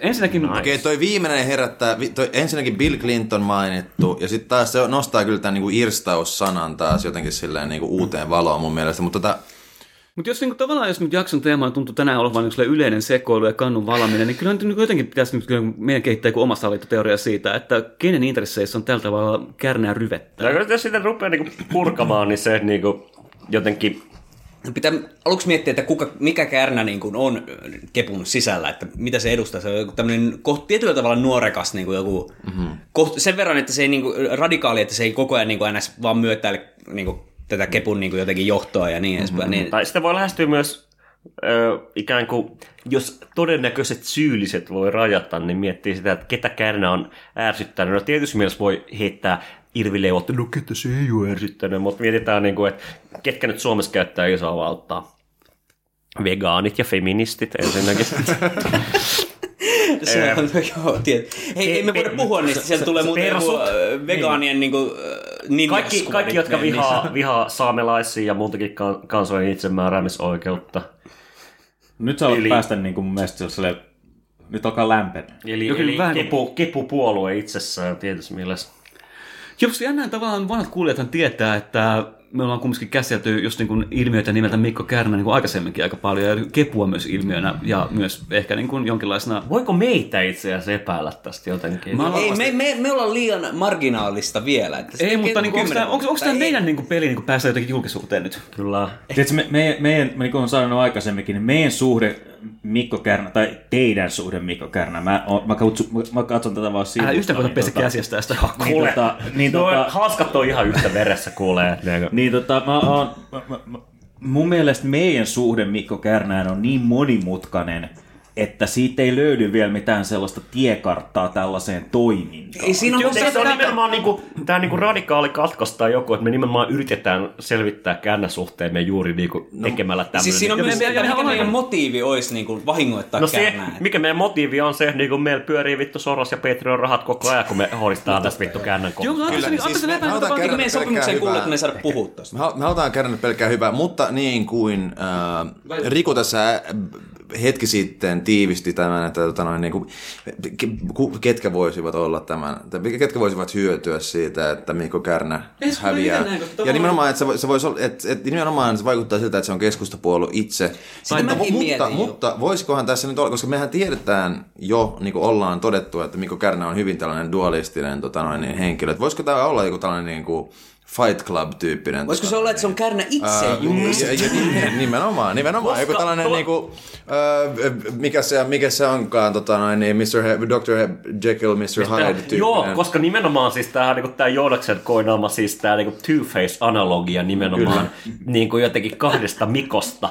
ensinnäkin... Okei, okay, toi viimeinen herättää, toi, ensinnäkin Bill Clinton mainittu, ja sitten taas se nostaa kyllä tämän niinku irstaus-sanan taas jotenkin silleen niinku uuteen valoon mun mielestä, mutta tota, Mutta jos niinku, tavallaan, jos nyt jakson teema tuntuu tänään olevan niinku yleinen sekoilu ja kannun valaminen, niin kyllä nyt niinku jotenkin pitäisi nyt kyllä meidän kehittää joku oma sallintoteoria siitä, että kenen intresseissä on tällä tavalla kärnää ryvettä. Ja jos sitä rupeaa niinku purkamaan, niin se niinku jotenkin... Pitää aluksi miettiä, että kuka, mikä kärnä niin kuin on kepun sisällä, että mitä se edustaa. Se on joku tämmöinen koht, tietyllä tavalla nuorekas niin kuin joku, mm-hmm. koht, sen verran, että se ei niin kuin, radikaali, että se ei koko ajan niin kuin ns. vaan myötäile niin kuin, tätä kepun niin kuin jotenkin johtoa ja niin edespäin. Niin, Tai sitä voi lähestyä myös ö, ikään kuin, jos todennäköiset syylliset voi rajata, niin miettii sitä, että ketä kärnä on ärsyttänyt. No tietysti mielessä voi heittää irvileivot, että no ketä se ei ole ärsyttänyt, mutta mietitään, niin kuin, että ketkä nyt Suomessa käyttää isoa valtaa. Vegaanit ja feministit ensinnäkin. se on. Hei, ei me voida puhua niistä, sieltä tulee muuten joku vegaanien niin kuin, äh, kaikki, kaikki, jotka vihaa, vihaa saamelaisia ja muutakin kan- kansojen itsemääräämisoikeutta. Nyt sä Eli- päästä niin kuin mun mielestä sellaiselle, nyt alkaa lämpeä. Eli, Jokin eli vähän- kepu, kepupuolue itsessään tietysti mielessä. Jos jännään tavallaan vanhat kuulijathan tietää, että me ollaan kumminkin käsitelty just niin kuin ilmiöitä nimeltä Mikko Kärnä niin kuin aikaisemminkin aika paljon, ja kepua myös ilmiönä, ja myös ehkä niin kuin jonkinlaisena... Voiko meitä itse asiassa epäillä tästä jotenkin? Mä Ei, me, me, me ollaan liian marginaalista vielä. Että Ei, mutta niin kuin, onko, onko, tämä ei. meidän niin kuin peli niin kuin päästä jotenkin julkisuuteen nyt? Kyllä. Tiedätkö, me, me, meidän, me, niin kuin olen sanonut aikaisemminkin, niin meidän suhde Mikko Kärnä, tai teidän suhde Mikko Kärnä, mä, oon- mä, katson, mä katson tätä vaan sivusta. Älä niin pestä tota- käsiäsi tästä. Niin, tota, niin, No, tota, hanskat on ihan yhtä veressä, kuulee. Niin tota, mä oon, mä, mä, mä, mun mielestä meidän suhde Mikko Kärnään on niin monimutkainen, että siitä ei löydy vielä mitään sellaista tiekarttaa tällaiseen toimintaan. Ei siinä on Joo, se, se on tämä- nimenomaan niinku, tää niinku radikaali katkos tai joku, että me nimenomaan yritetään selvittää käännäsuhteemme juuri niinku tekemällä tämmöinen. Siis siinä on Ja myös me- se, ja että me- mikä me- meidän motiivi olisi niin kuin vahingoittaa No se, mikä meidän motiivi on se, niin kun meillä pyörii vittu Soros ja Patreon rahat koko ajan, kun me hoidetaan tästä vittu käännän Joo, mutta Kyllä, antaisi siis siis, halutaan tavallaan... käydä- meidän sopimukseen kuuluu, hyvää. että me ei saada puhua tosta. Me hal- me halutaan käydä nyt pelkkää hyvää, mutta niin kuin äh, Riku tässä äh, hetki sitten tiivisti tämän, että tota noin, niin kuin, ke- ku- ketkä voisivat olla tämän, ketkä voisivat hyötyä siitä, että Mikko Kärnä ole häviää. näin, Ja nimenomaan, että se, se, voisi olla, että, että nimenomaan se vaikuttaa siltä, että se on keskustapuolue itse. Sitä mutta, mutta, mietin, mutta voisikohan tässä nyt olla, koska mehän tiedetään jo, niin kuin ollaan todettu, että Mikko Kärnä on hyvin tällainen dualistinen tota noin, niin henkilö. Että voisiko tämä olla joku tällainen niin kuin Fight Club-tyyppinen? Voisiko tota se olla, noin, että se on kärnä itse ja- ja- ja- Nimenomaan, nimenomaan. Joku tällainen tuo- niinku, ää, mikä, se, mikä se onkaan, tota noin, niin Mr. He, Dr. He, Jekyll, Mr. Hyde tyyppinen. Joo, koska nimenomaan siis tämähän niinku tää Joodaksen koinaama siis tää niinku Two-Face-analogia nimenomaan niinku jotenkin kahdesta Mikosta.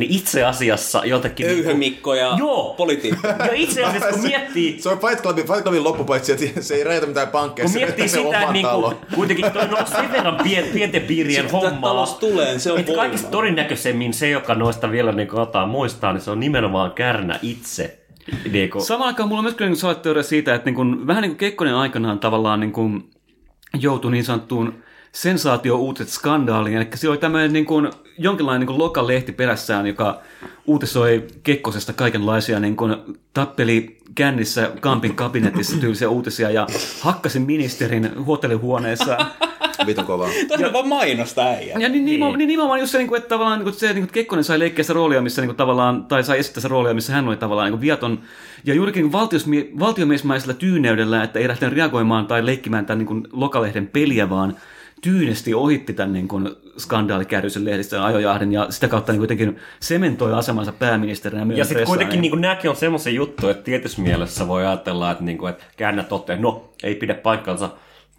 Niin itse asiassa jotenkin... Öyhömikko ja Joo. politiikka. Ja itse asiassa kun miettii, Se on Fight Clubin, Fight Clubin loppu, paitsi että se ei räjätä mitään pankkeja, kun se miettii se sitä, niinku, talo. kuitenkin toi on sen verran pien, pienten piirien Sitten hommaa. talous tulee, se on että kaikista todennäköisemmin se, joka noista vielä niin otaa muistaa, niin se on nimenomaan Kärnä itse. Niin kuin, Samaan aikaan mulla on myös kyllä niin teoria siitä, että niin kuin, vähän niin kuin Kekkonen aikanaan tavallaan niin kuin, joutui niin sanottuun sensaatio-uutiset skandaaliin. Eli siellä oli tämmöinen niin kuin, jonkinlainen niin kuin lokalehti perässään, joka uutisoi Kekkosesta kaikenlaisia, niin kuin, tappeli kännissä Kampin kabinetissa tyylisiä uutisia ja hakkasi ministerin hotellihuoneessa. Vitun kovaa. Toi on vaan mainosta äijä. Ja niin, niin, niin. niin nimenomaan just se, niin kuin, että tavallaan niin kuin, se, niin kuin, että Kekkonen sai leikkiä sitä roolia, missä niin kuin, tavallaan, tai sai esittää sitä roolia, missä hän oli tavallaan niin kuin, viaton. Ja juurikin niin valtiomiesmäisellä tyyneydellä, että ei lähtenyt reagoimaan tai leikkimään tämän niin kuin, lokalehden peliä, vaan tyynesti ohitti tämän niin kuin, skandaalikärryisen lehdistön ajojahden ja sitä kautta niin kuitenkin sementoi asemansa pääministerinä Ja sitten kuitenkin niin nämäkin on semmoisia juttuja, että tietyssä mielessä voi ajatella, että, niin kuin, että käännä toteen, no ei pidä paikkansa,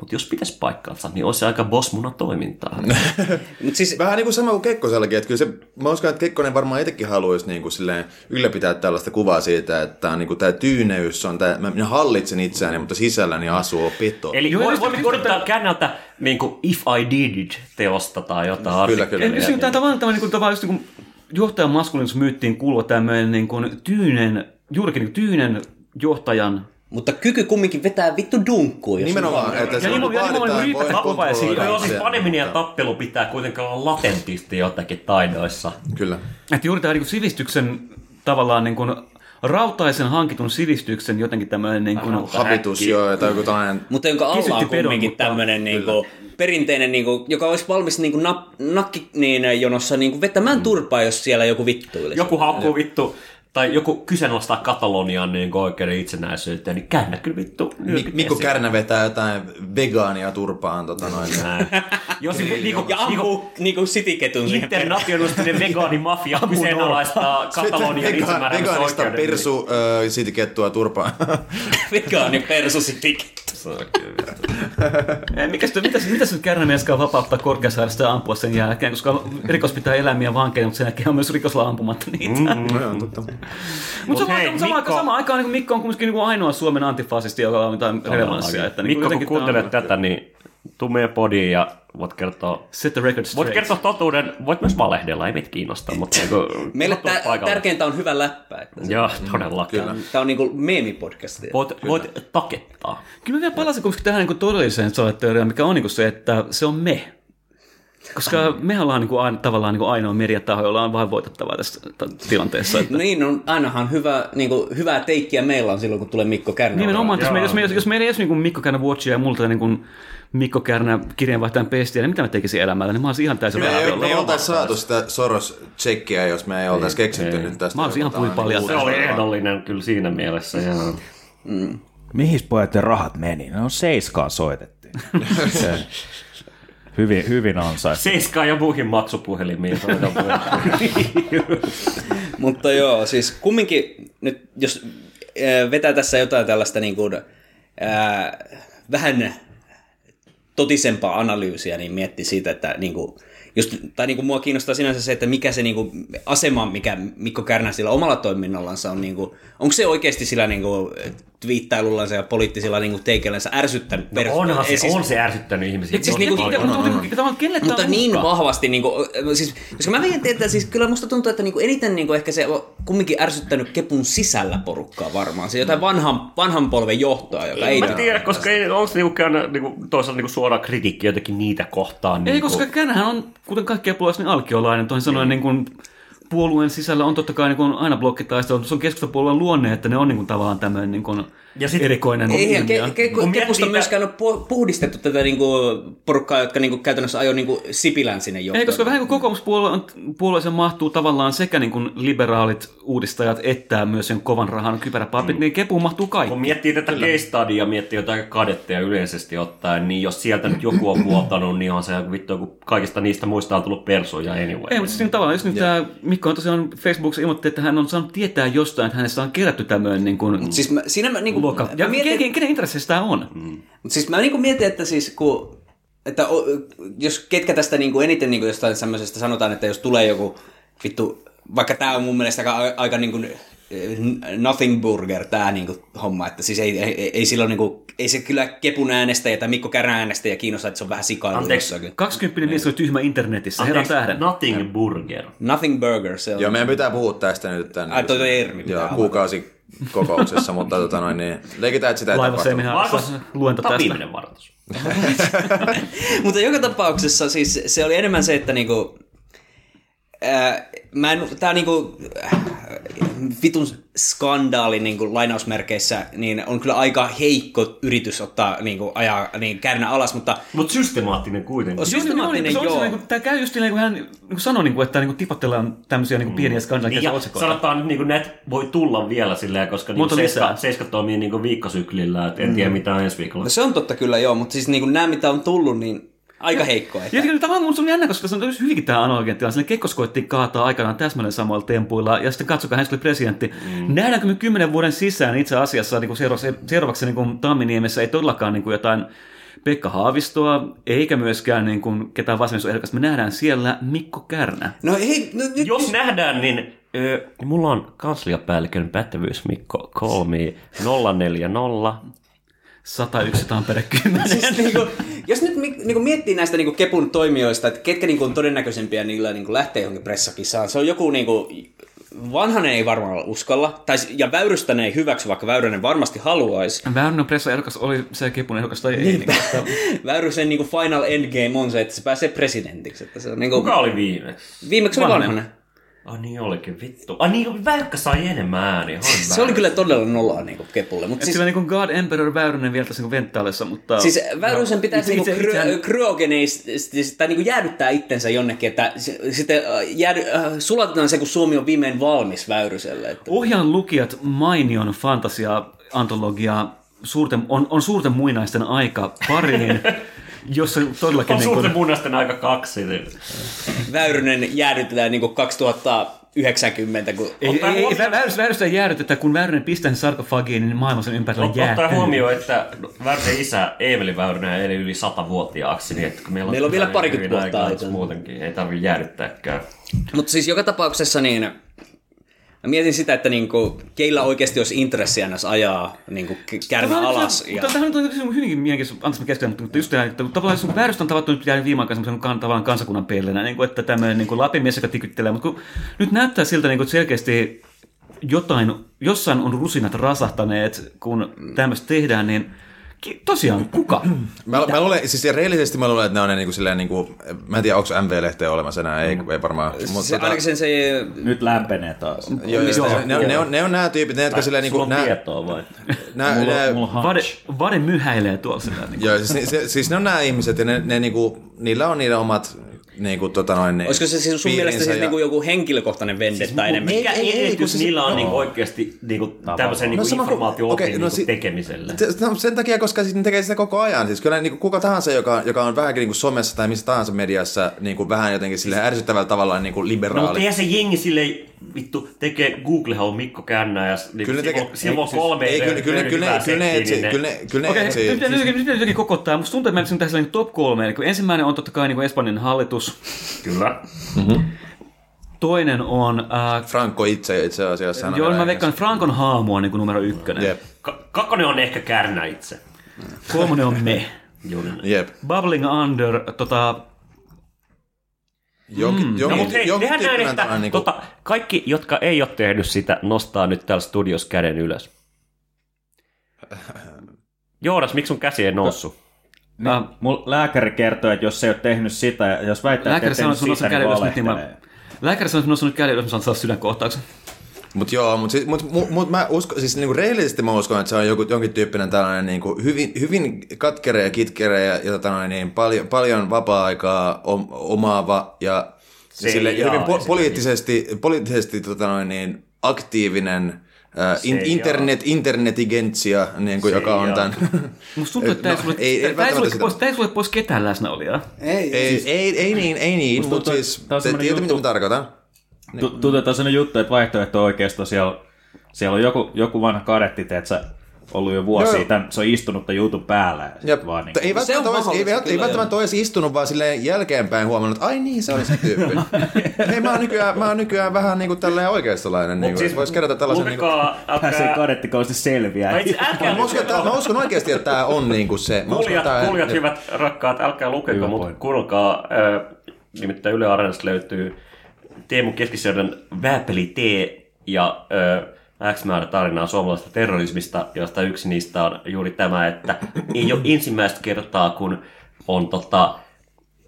Mutta jos pitäisi paikkaansa, niin olisi aika bosmuna toimintaa. Mut siis, Vähän niin kuin sama kuin Kekkosellakin, että kyllä se, mä uskon, että Kekkonen varmaan itsekin haluaisi niin kuin silleen ylläpitää tällaista kuvaa siitä, että tämä, niin kuin, tämä tyyneys on, tämä, mä minä hallitsen itseäni, mutta sisälläni asuu peto. Eli Joo, voi, voi käännältä niin kuin If I Did It teosta tai jotain Kyllä, kyllä. Eikö siinä tämä tavallaan, tämä, niin kuin, tavallaan just niin kuin johtajan maskuliinisuusmyyttiin kuuluva tämmöinen niin kuin tyynen, juurikin niin kuin tyynen johtajan mutta kyky kumminkin vetää vittu dunkkuun. jos Nimenomaan, että se Ja on nimenomaan- voin vapaa ja siinä- Joo, siis paneminen ja tappelu pitää kuitenkaan olla latentisti jotakin taidoissa. Kyllä. Että juuri tämä niin kuin sivistyksen tavallaan niin kuin rautaisen hankitun sivistyksen jotenkin tämmöinen niin kuin, Habitus, joo, tai joku tällainen Mutta jonka alla on kumminkin mutta- tämmöinen niinku, perinteinen, niinku, joka olisi valmis niinku, nap, nakki niin, jonossa niinku, vetämään turpaa, jos siellä joku vittuilisi. Joku haukkuu vittu, tai joku kyseenalaistaa Katalonian niin oikeuden itsenäisyyttä, niin käännä kyllä vittu. Mik- Mikko Kärnä vetää jotain vegaania turpaan. Tota noin. Näin. Jos niinku, niinku, Ja ampuu niinku sitiketun siihen perään. internationalistinen vegaanimafia kyseenalaistaa Katalonian Vega- Vegaanista persu äh, sitikettua turpaan. Vegaani persusitiket. Ei, Mikä sitä, mitä, mitä se nyt kärnämieskaan vapauttaa korkeasairasta ja ampua sen jälkeen, koska rikos pitää eläimiä vankeja, mutta sen jälkeen on myös rikoslaa ampumatta niitä. Mm. no, joo, totta. Mutta sama, hei, sama, Mikko- sama aikaan niin Mikko on kuitenkin niin kuin ainoa Suomen antifasisti, jolla on mitään relevanssia. Että, niin Mikko, kun jotenkin kuuntelet tää on- tätä, niin tuu meidän podiin ja voit kertoa Set the record Voit kertoa totuuden, voit myös valehdella, ei meitä kiinnosta, mutta niinku, Meille paikalle. tärkeintä on hyvä läppä. Että se, Joo, todellakin. Tämä on niinku meemipodcast. Voit, voit takettaa. Kyllä mä vielä palasin tähän niin todelliseen teoriaan, mikä on niin se, että se on me. Koska me ollaan niin kuin aina, tavallaan niin kuin ainoa mediataho, jolla on vain voitettavaa tässä tilanteessa. Että... Niin, on, ainahan hyvä, niinku, hyvää teikkiä meillä on silloin, kun tulee Mikko Kärnä. Nimenomaan, jos, me, jos, me, jos meillä ei olisi niin Mikko Kärnä Watchia ja multa niin kuin Mikko Kärnä kirjeenvaihtajan pestiä, niin mitä mä tekisin elämällä? Niin mä olisin ihan täysin Me ei, me ei oltaisi saatu sitä Soros-tsekkiä, jos me ei oltaisi keksitty nyt tästä. Mä olisin ihan jotain puipaljas. Se oli ehdollinen kyllä siinä mielessä. Joo. Mihin pojat rahat meni? Ne on seiskaan soitettiin. Hyvin, hyvin ansaittu. Seiskaa ja muihin maksupuhelimiin. Mutta joo, siis kumminkin nyt, jos ää, vetää tässä jotain tällaista niin kuin, ää, vähän totisempaa analyysiä, niin miettii siitä, että niin kuin, just, tai niin kuin mua kiinnostaa sinänsä se, että mikä se niin kuin, asema, mikä Mikko Kärnä sillä omalla toiminnallansa on, niin kuin, onko se oikeasti sillä niin kuin, twiittailullansa ja poliittisilla niin kuin, teikeillänsä ärsyttänyt No onhan se, siis- on se ärsyttänyt ihmisiä. siis niinku- mutta- mutta tavallaan kenelle tää mutta on niin vahvasti, niin kuin, siis, koska mä veikän, että siis kyllä musta tuntuu, että niin kuin eniten niin kuin ehkä se on kumminkin ärsyttänyt Kepun sisällä porukkaa varmaan. Se jotain vanhan, vanhan polven johtoa, joka ei... Mä en tiedä, koska ei, onko se niinku käynyt niinku, toisaalta niinku suora kritiikki jotenkin niitä kohtaan. Ei, niinku, koska Kärnähän on, kuten kaikkia puolueista, niin alkiolainen. Toisin sanoen niin kuin, puolueen sisällä on totta kai niin kuin, aina blokkitaistelu. Se on keskustapuolueen luonne, että ne on niin kuin, tavallaan tämmöinen niin kuin, Ja sit- erikoinen ke, ilmiö. ke, Kun miettii Kepusta tä- myöskään ole pu- puhdistettu tätä niinku porukkaa, jotka niinku käytännössä ajoi niinku Sipilän sinne johtoon. Ei, koska vähän kuin kokoomuspuolue on, puolueeseen mahtuu tavallaan sekä niin kuin liberaalit uudistajat että myös sen kovan rahan kypäräpapit, mm. niin kepuun mahtuu kaikki. Kun miettii tätä case studya ja miettii jotain kadetteja yleisesti ottaen, niin jos sieltä nyt joku on vuotanut, niin on se vittu, kun kaikista niistä muista on tullut persuja anyway. Ei, mutta siis niin tavallaan, jos nyt tämä Mikko on tosiaan Facebookissa ilmoitti, että hän on saanut tietää jostain, että hänestä on kerätty tämmöinen niin kuin, Siis mä, siinä mä, niinku, luokka. Ja mietin, kenen, kenen intressissä tämä on? Mutta siis mä niinku mietin, että siis kun, että o, jos ketkä tästä niinku eniten niinku jostain semmoisesta sanotaan, että jos tulee joku vittu, vaikka tämä on mun mielestä aika, aika niinku nothing burger tämä niinku homma, että siis ei, ei, ei silloin niinku, ei se kyllä Kepun äänestäjä tai Mikko Kärän äänestäjä kiinnosta, että se on vähän sikailu Anteeksi. jossakin. 20 mies oli tyhmä internetissä, herran tähden. Nothing Burger. Nothing burger, se on. Joo, meidän pitää puhua tästä nyt tänne. Ai, toi- toi Ermi pitää Joo, kuukausi kokouksessa, mutta tota noin, niin leikitään, että sitä ei tapahtu. Laivaseminaarissa luento tästä. viimeinen varoitus. Mutta joka tapauksessa siis se oli enemmän se, että niinku, ää, mä en, tää niinku, äh, vitun skandaali niinku, lainausmerkeissä, niin on kyllä aika heikko yritys ottaa niinku, ajaa niin, kärnä alas, mutta Mutta systemaattinen kuitenkin. on systemaattinen se on, joo. se, niin tämä käy just niin kuin hän niin kuin sanoi, niin kuin, että niin kuin tipottellaan tämmöisiä niin kuin pieniä Niin, skandaaleja ja otsikoita. sanotaan nyt, niin näitä voi tulla vielä silleen, koska niin Monta seiska, lisää. seiska toimii niin viikkosyklillä, että en tiedä mitä on ensi viikolla. No se on totta kyllä joo, mutta siis niinku, nämä mitä on tullut, niin aika heikkoa. Että... Ja kyllä tavallaan mun se on jännä, koska se on hyvinkin tämä analogian tilanne. Sille Kekkos koettiin kaataa aikanaan täsmälleen samoilla tempuilla, ja sitten katsokaa, hän oli presidentti. Mm. Nähdäänkö me kymmenen vuoden sisään itse asiassa niin kuin seuraavaksi, seuraavaksi niin kuin Tamminiemessä ei todellakaan niin kuin jotain Pekka Haavistoa, eikä myöskään niin kuin ketään vasemmistoehdokasta. Me nähdään siellä Mikko Kärnä. No ei, no, nyt... Jos nähdään, niin mulla on kansliapäällikön pätevyys Mikko Kolmi 040. 101 Tampere 10. Siis niinku, jos nyt mi- niinku miettii näistä niinku Kepun toimijoista, että ketkä niinku on todennäköisempiä niillä niinku lähtee johonkin pressakisaan, se on joku niinku, Vanhanen ei varmaan uskalla, tai, ja Väyrystänen ei hyväksy, vaikka Väyrynen varmasti haluaisi. Väyrynen pressa-ehdokas oli se Kepun ehdokas tai ei. Niin, Väyrysen niinku final endgame on se, että se pääsee presidentiksi. Että se on niinku, Kuka oli viimeksi? viimeksi oli Vanhanen. Vanhanen. Ah niin olikin, vittu. Ah niin, Väykkä sai enemmän ääniä. Se oli kyllä todella noloa niinku Kepulle. Mutta siis... siis, Sillä niin kuin God Emperor Väyrynen vielä tässä niin venttaalissa, mutta... siis Väyrysen pitäisi Itse- niinku itse- kry- itsehän- kryogeneis- tai niinku jäädyttää itsensä jonnekin, että sitten äh, jäädy, äh, sulatetaan se, kun Suomi on viimein valmis Väyryselle. Että... Ohjaan lukijat mainion fantasia-antologiaa suurten, on, on suurten muinaisten aika pariin, jossa todellakin... On niin kuin, aika kaksi. Niin. Väyrynen jäädytetään niinku 2090, kun... ei, ei, ei, huomioon- Väyrystä, Väyrystä ei jäädytetä, kun Väyrynen pistää sen sarkofagiin, niin maailma sen ympärillä jäätyy. Ottaa huomioon, että Väyrysen isä Eemeli Väyrynen eli yli satavuotiaaksi, niin että meillä on, Meillä on vielä parikymmentä vuotta aikaa. Muutenkin, ei tarvitse jäädyttääkään. Mutta siis joka tapauksessa niin... Mä mietin sitä, että niinku, keillä oikeasti olisi intressiä näissä ajaa niinku, k- kärmä alas. Ja... Tämähän on hyvinkin mielenkiintoista, anteeksi mä keskitän, mutta just tämä, että tavallaan sun Väyrystä on tavattu nyt jäänyt viime aikoina semmoisen tavallaan kansakunnan pellenä, niin kuin, että tämmöinen niin lapimies, joka tikyttelee, mutta kun nyt näyttää siltä niin kuin, että selkeästi jotain, jossain on rusinat rasahtaneet, kun tämmöistä tehdään, niin tosiaan, kuka? Mä, mä luulen, siis reellisesti mä luulen, että ne on ne niinku silleen niinku, mä en tiedä, onko MV-lehteä olemassa enää, ei, ei varmaan. Mutta Se, ainakin sen se... Nyt lämpenee taas. joo, joo, ne, ne, on, ne, on, ne on nämä tyypit, ne, jotka silleen Sulla niinku, on nää, tietoa vai? nää, Mulla, nää, mulla on Vade. Vade myhäilee tuolla sillä. Niin Joo, siis, se, siis ne on nämä ihmiset ja ne, ne niinku, niillä on niiden omat niinku, tota noin, ne, Olisiko se siis sun mielestä siis ja- niinku joku henkilökohtainen vendetta enemmän? Mikä ei, ei, edellytys siis- niillä on no. niinku oikeasti niinku tämmöisen niinku No kuin- informaatio okay, no niinku si- tekemiselle? Se- No, sen takia, koska siis ne tekee sitä koko ajan. Siis kyllä niin kuka tahansa, joka, joka on vähänkin niin somessa tai missä tahansa mediassa niin kuin vähän jotenkin sille ärsyttävällä tavalla niin kuin No liberaali. mutta eihän se jengi silleen vittu tekee Googlehan on Mikko Kännä ja niinku Kyllä ne tekee- sivu ei, kolme ei, kyllä, kyllä, kyllä, kyllä, ne niin kyllä, ne- kyllä ne Okei, etsii. nyt nyt- nyt- nyt jotenkin kokottaa. Musta tuntuu, että mä menisin tässä niin top kolme. Eli kun ensimmäinen on totta kai niin Espanjan hallitus. Kyllä. Toinen on... Äh, Franco itse itse asiassa. joo, mä veikkaan, että Frankon haamu on niin kuin numero ykkönen. Jep, Ka- kakkonen on ehkä Kärnä itse. Kolmonen on me. Näin. jep. Bubbling Under, tota, Jonkin, Mm. jonkin, No mutta hei, jonkin tehdään näin, tyyppinen että tällainen niin kuin, tota, kaikki, jotka ei ole tehnyt sitä, nostaa nyt täällä studios käden ylös. Joonas, miksi sun käsi ei noussut? Niin, äh, mul lääkäri kertoo, että jos se ei ole tehnyt sitä, jos väittää, että lääkäri ei sanoi, tehnyt että sun sitä, niin niin valehtelee. Lääkäri sanoi, että sun käden ylös, mä saan saada sydänkohtauksen. Mut joo, mutta siis, mut, mut, mut mä uskon, siis niinku reellisesti mä uskon, että se on joku, jonkin tyyppinen tällainen niinku hyvin, hyvin katkere ja kitkere ja, ja tota noin, niin paljon, paljon vapaa-aikaa om, omaava ja Se sille, ei hyvin jaa po, poliittisesti, poliittisesti tota noin, niin, aktiivinen ää, in, ei internet, internetigentsia, niin kuin, Se joka ei on jaa. tämän... Musta tuntuu, että No, tämä ei sulle, ei- ei tää ei välttämättä sulle, sitä. pois, pois ketään läsnäolijaa. Ei, ei, ei, ei niin, ei niin, mutta siis te tiedätte, mitä mä tarkoitan. Tu- Tuntuu, että on sellainen juttu, että vaihtoehto oikeastaan siellä, siellä on joku, joku vanha kadetti, että sä ollut jo vuosia, Joo. tämän, se on istunut tämän jutun päällä. Ja Ja, sit vaan niin, ei Se välttämättä olisi, ei, ei välttämättä olisi istunut, vaan silleen jälkeenpäin huomannut, että ai niin, se oli se tyyppi. Hei, mä oon nykyään, mä oon nykyään vähän niin kuin tälleen oikeistolainen. Niin siis Voisi kerätä tällaisen... Niin kuin, älkää, kadettikausti selviää. älkää mä, uskon, että, mä uskon oikeasti, että tämä on niin kuin se. Mä uskon, kuulijat hyvät rakkaat, älkää lukeko, mutta kuunnelkaa. Äh, nimittäin Yle Areenasta löytyy Teemu Keskisjärven Vääpeli T ja äh, X määrä tarinaa suomalaisesta terrorismista, josta yksi niistä on juuri tämä, että ei ole ensimmäistä kertaa, kun on tota,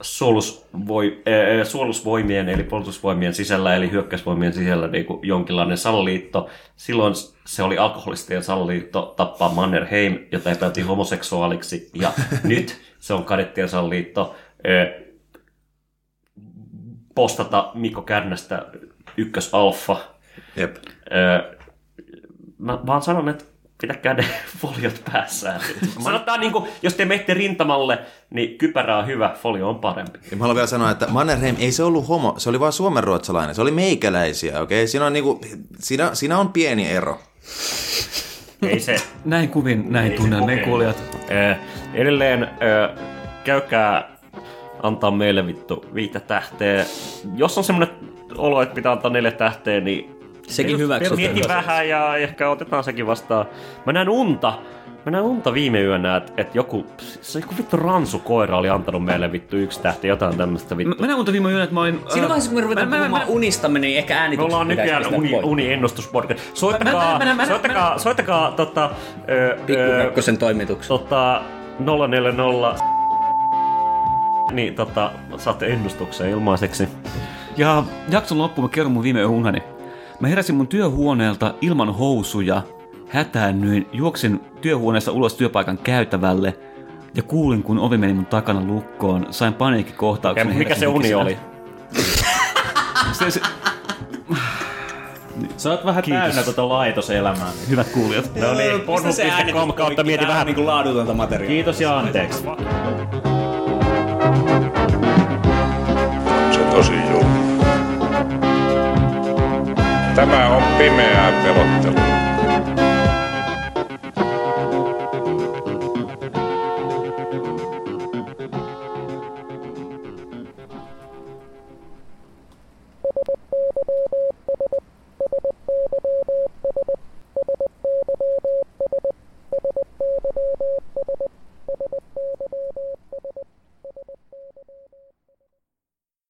suolusvoi, äh, suolusvoimien eli puolustusvoimien sisällä eli hyökkäysvoimien sisällä niin kuin jonkinlainen salaliitto. Silloin se oli alkoholistien salaliitto tappaa Mannerheim, jota epäiltiin homoseksuaaliksi ja nyt se on kadettien salaliitto äh, postata Mikko Kärnästä ykkösalfa. Jep. Öö, mä vaan sanon, että pitäkää ne foliot päässään. Sanotaan niin kuin, jos te menette rintamalle, niin kypärä on hyvä, folio on parempi. Ja mä haluan vielä sanoa, että Mannerheim ei se ollut homo, se oli vaan suomenruotsalainen, se oli meikäläisiä, okei? Okay? Siinä, on niinku, siinä, siinä on pieni ero. Ei se. Näin kuvin, näin Ei tunnen, ne kuulijat. Edelleen ö, käykää antaa meille vittu viittä tähteä. Jos on semmoinen olo, että pitää antaa neljä tähteä, niin Sekin hyväksytään. Mieti vähän ja ehkä otetaan sekin vastaan. Mä näin unta. Mä näin unta viime yönä, että et joku, se joku vittu ransukoira oli antanut meille vittu yksi tähti, jotain tämmöistä Mä, vittu. mä näin unta viime yönä, että mä olin... Siinä vaiheessa, kun me ruvetaan mä- mä- puhumaan mä- unistamme, niin ehkä Me äänitykset ollaan pitäisi nykyään uni, uni-ennustuspodcast. Soittakaa, Mä- mä- mä- mä- soittakaa, soittakaa tota, ö, ö, Pikkukakkosen toimituksen. tota 040 niin tota, saatte ennustuksen ilmaiseksi. Ja jakson loppuun mä kerron mun viime yön unhani. Mä heräsin mun työhuoneelta ilman housuja, hätäännyin, juoksin työhuoneesta ulos työpaikan käytävälle ja kuulin, kun ovi meni mun takana lukkoon. Sain paniikkikohtauksen. Ja mikä se uni hikisellä. oli? Se, se, Sä oot vähän Kiitos. täynnä tota laitoselämää. Niin. hyvät kuulijat. No niin, pornhub.com kautta mieti vähän. niin kuin laadutonta materiaalia. Kiitos ja anteeksi. Se tosi julma. Tämä on pimeää pelottelua.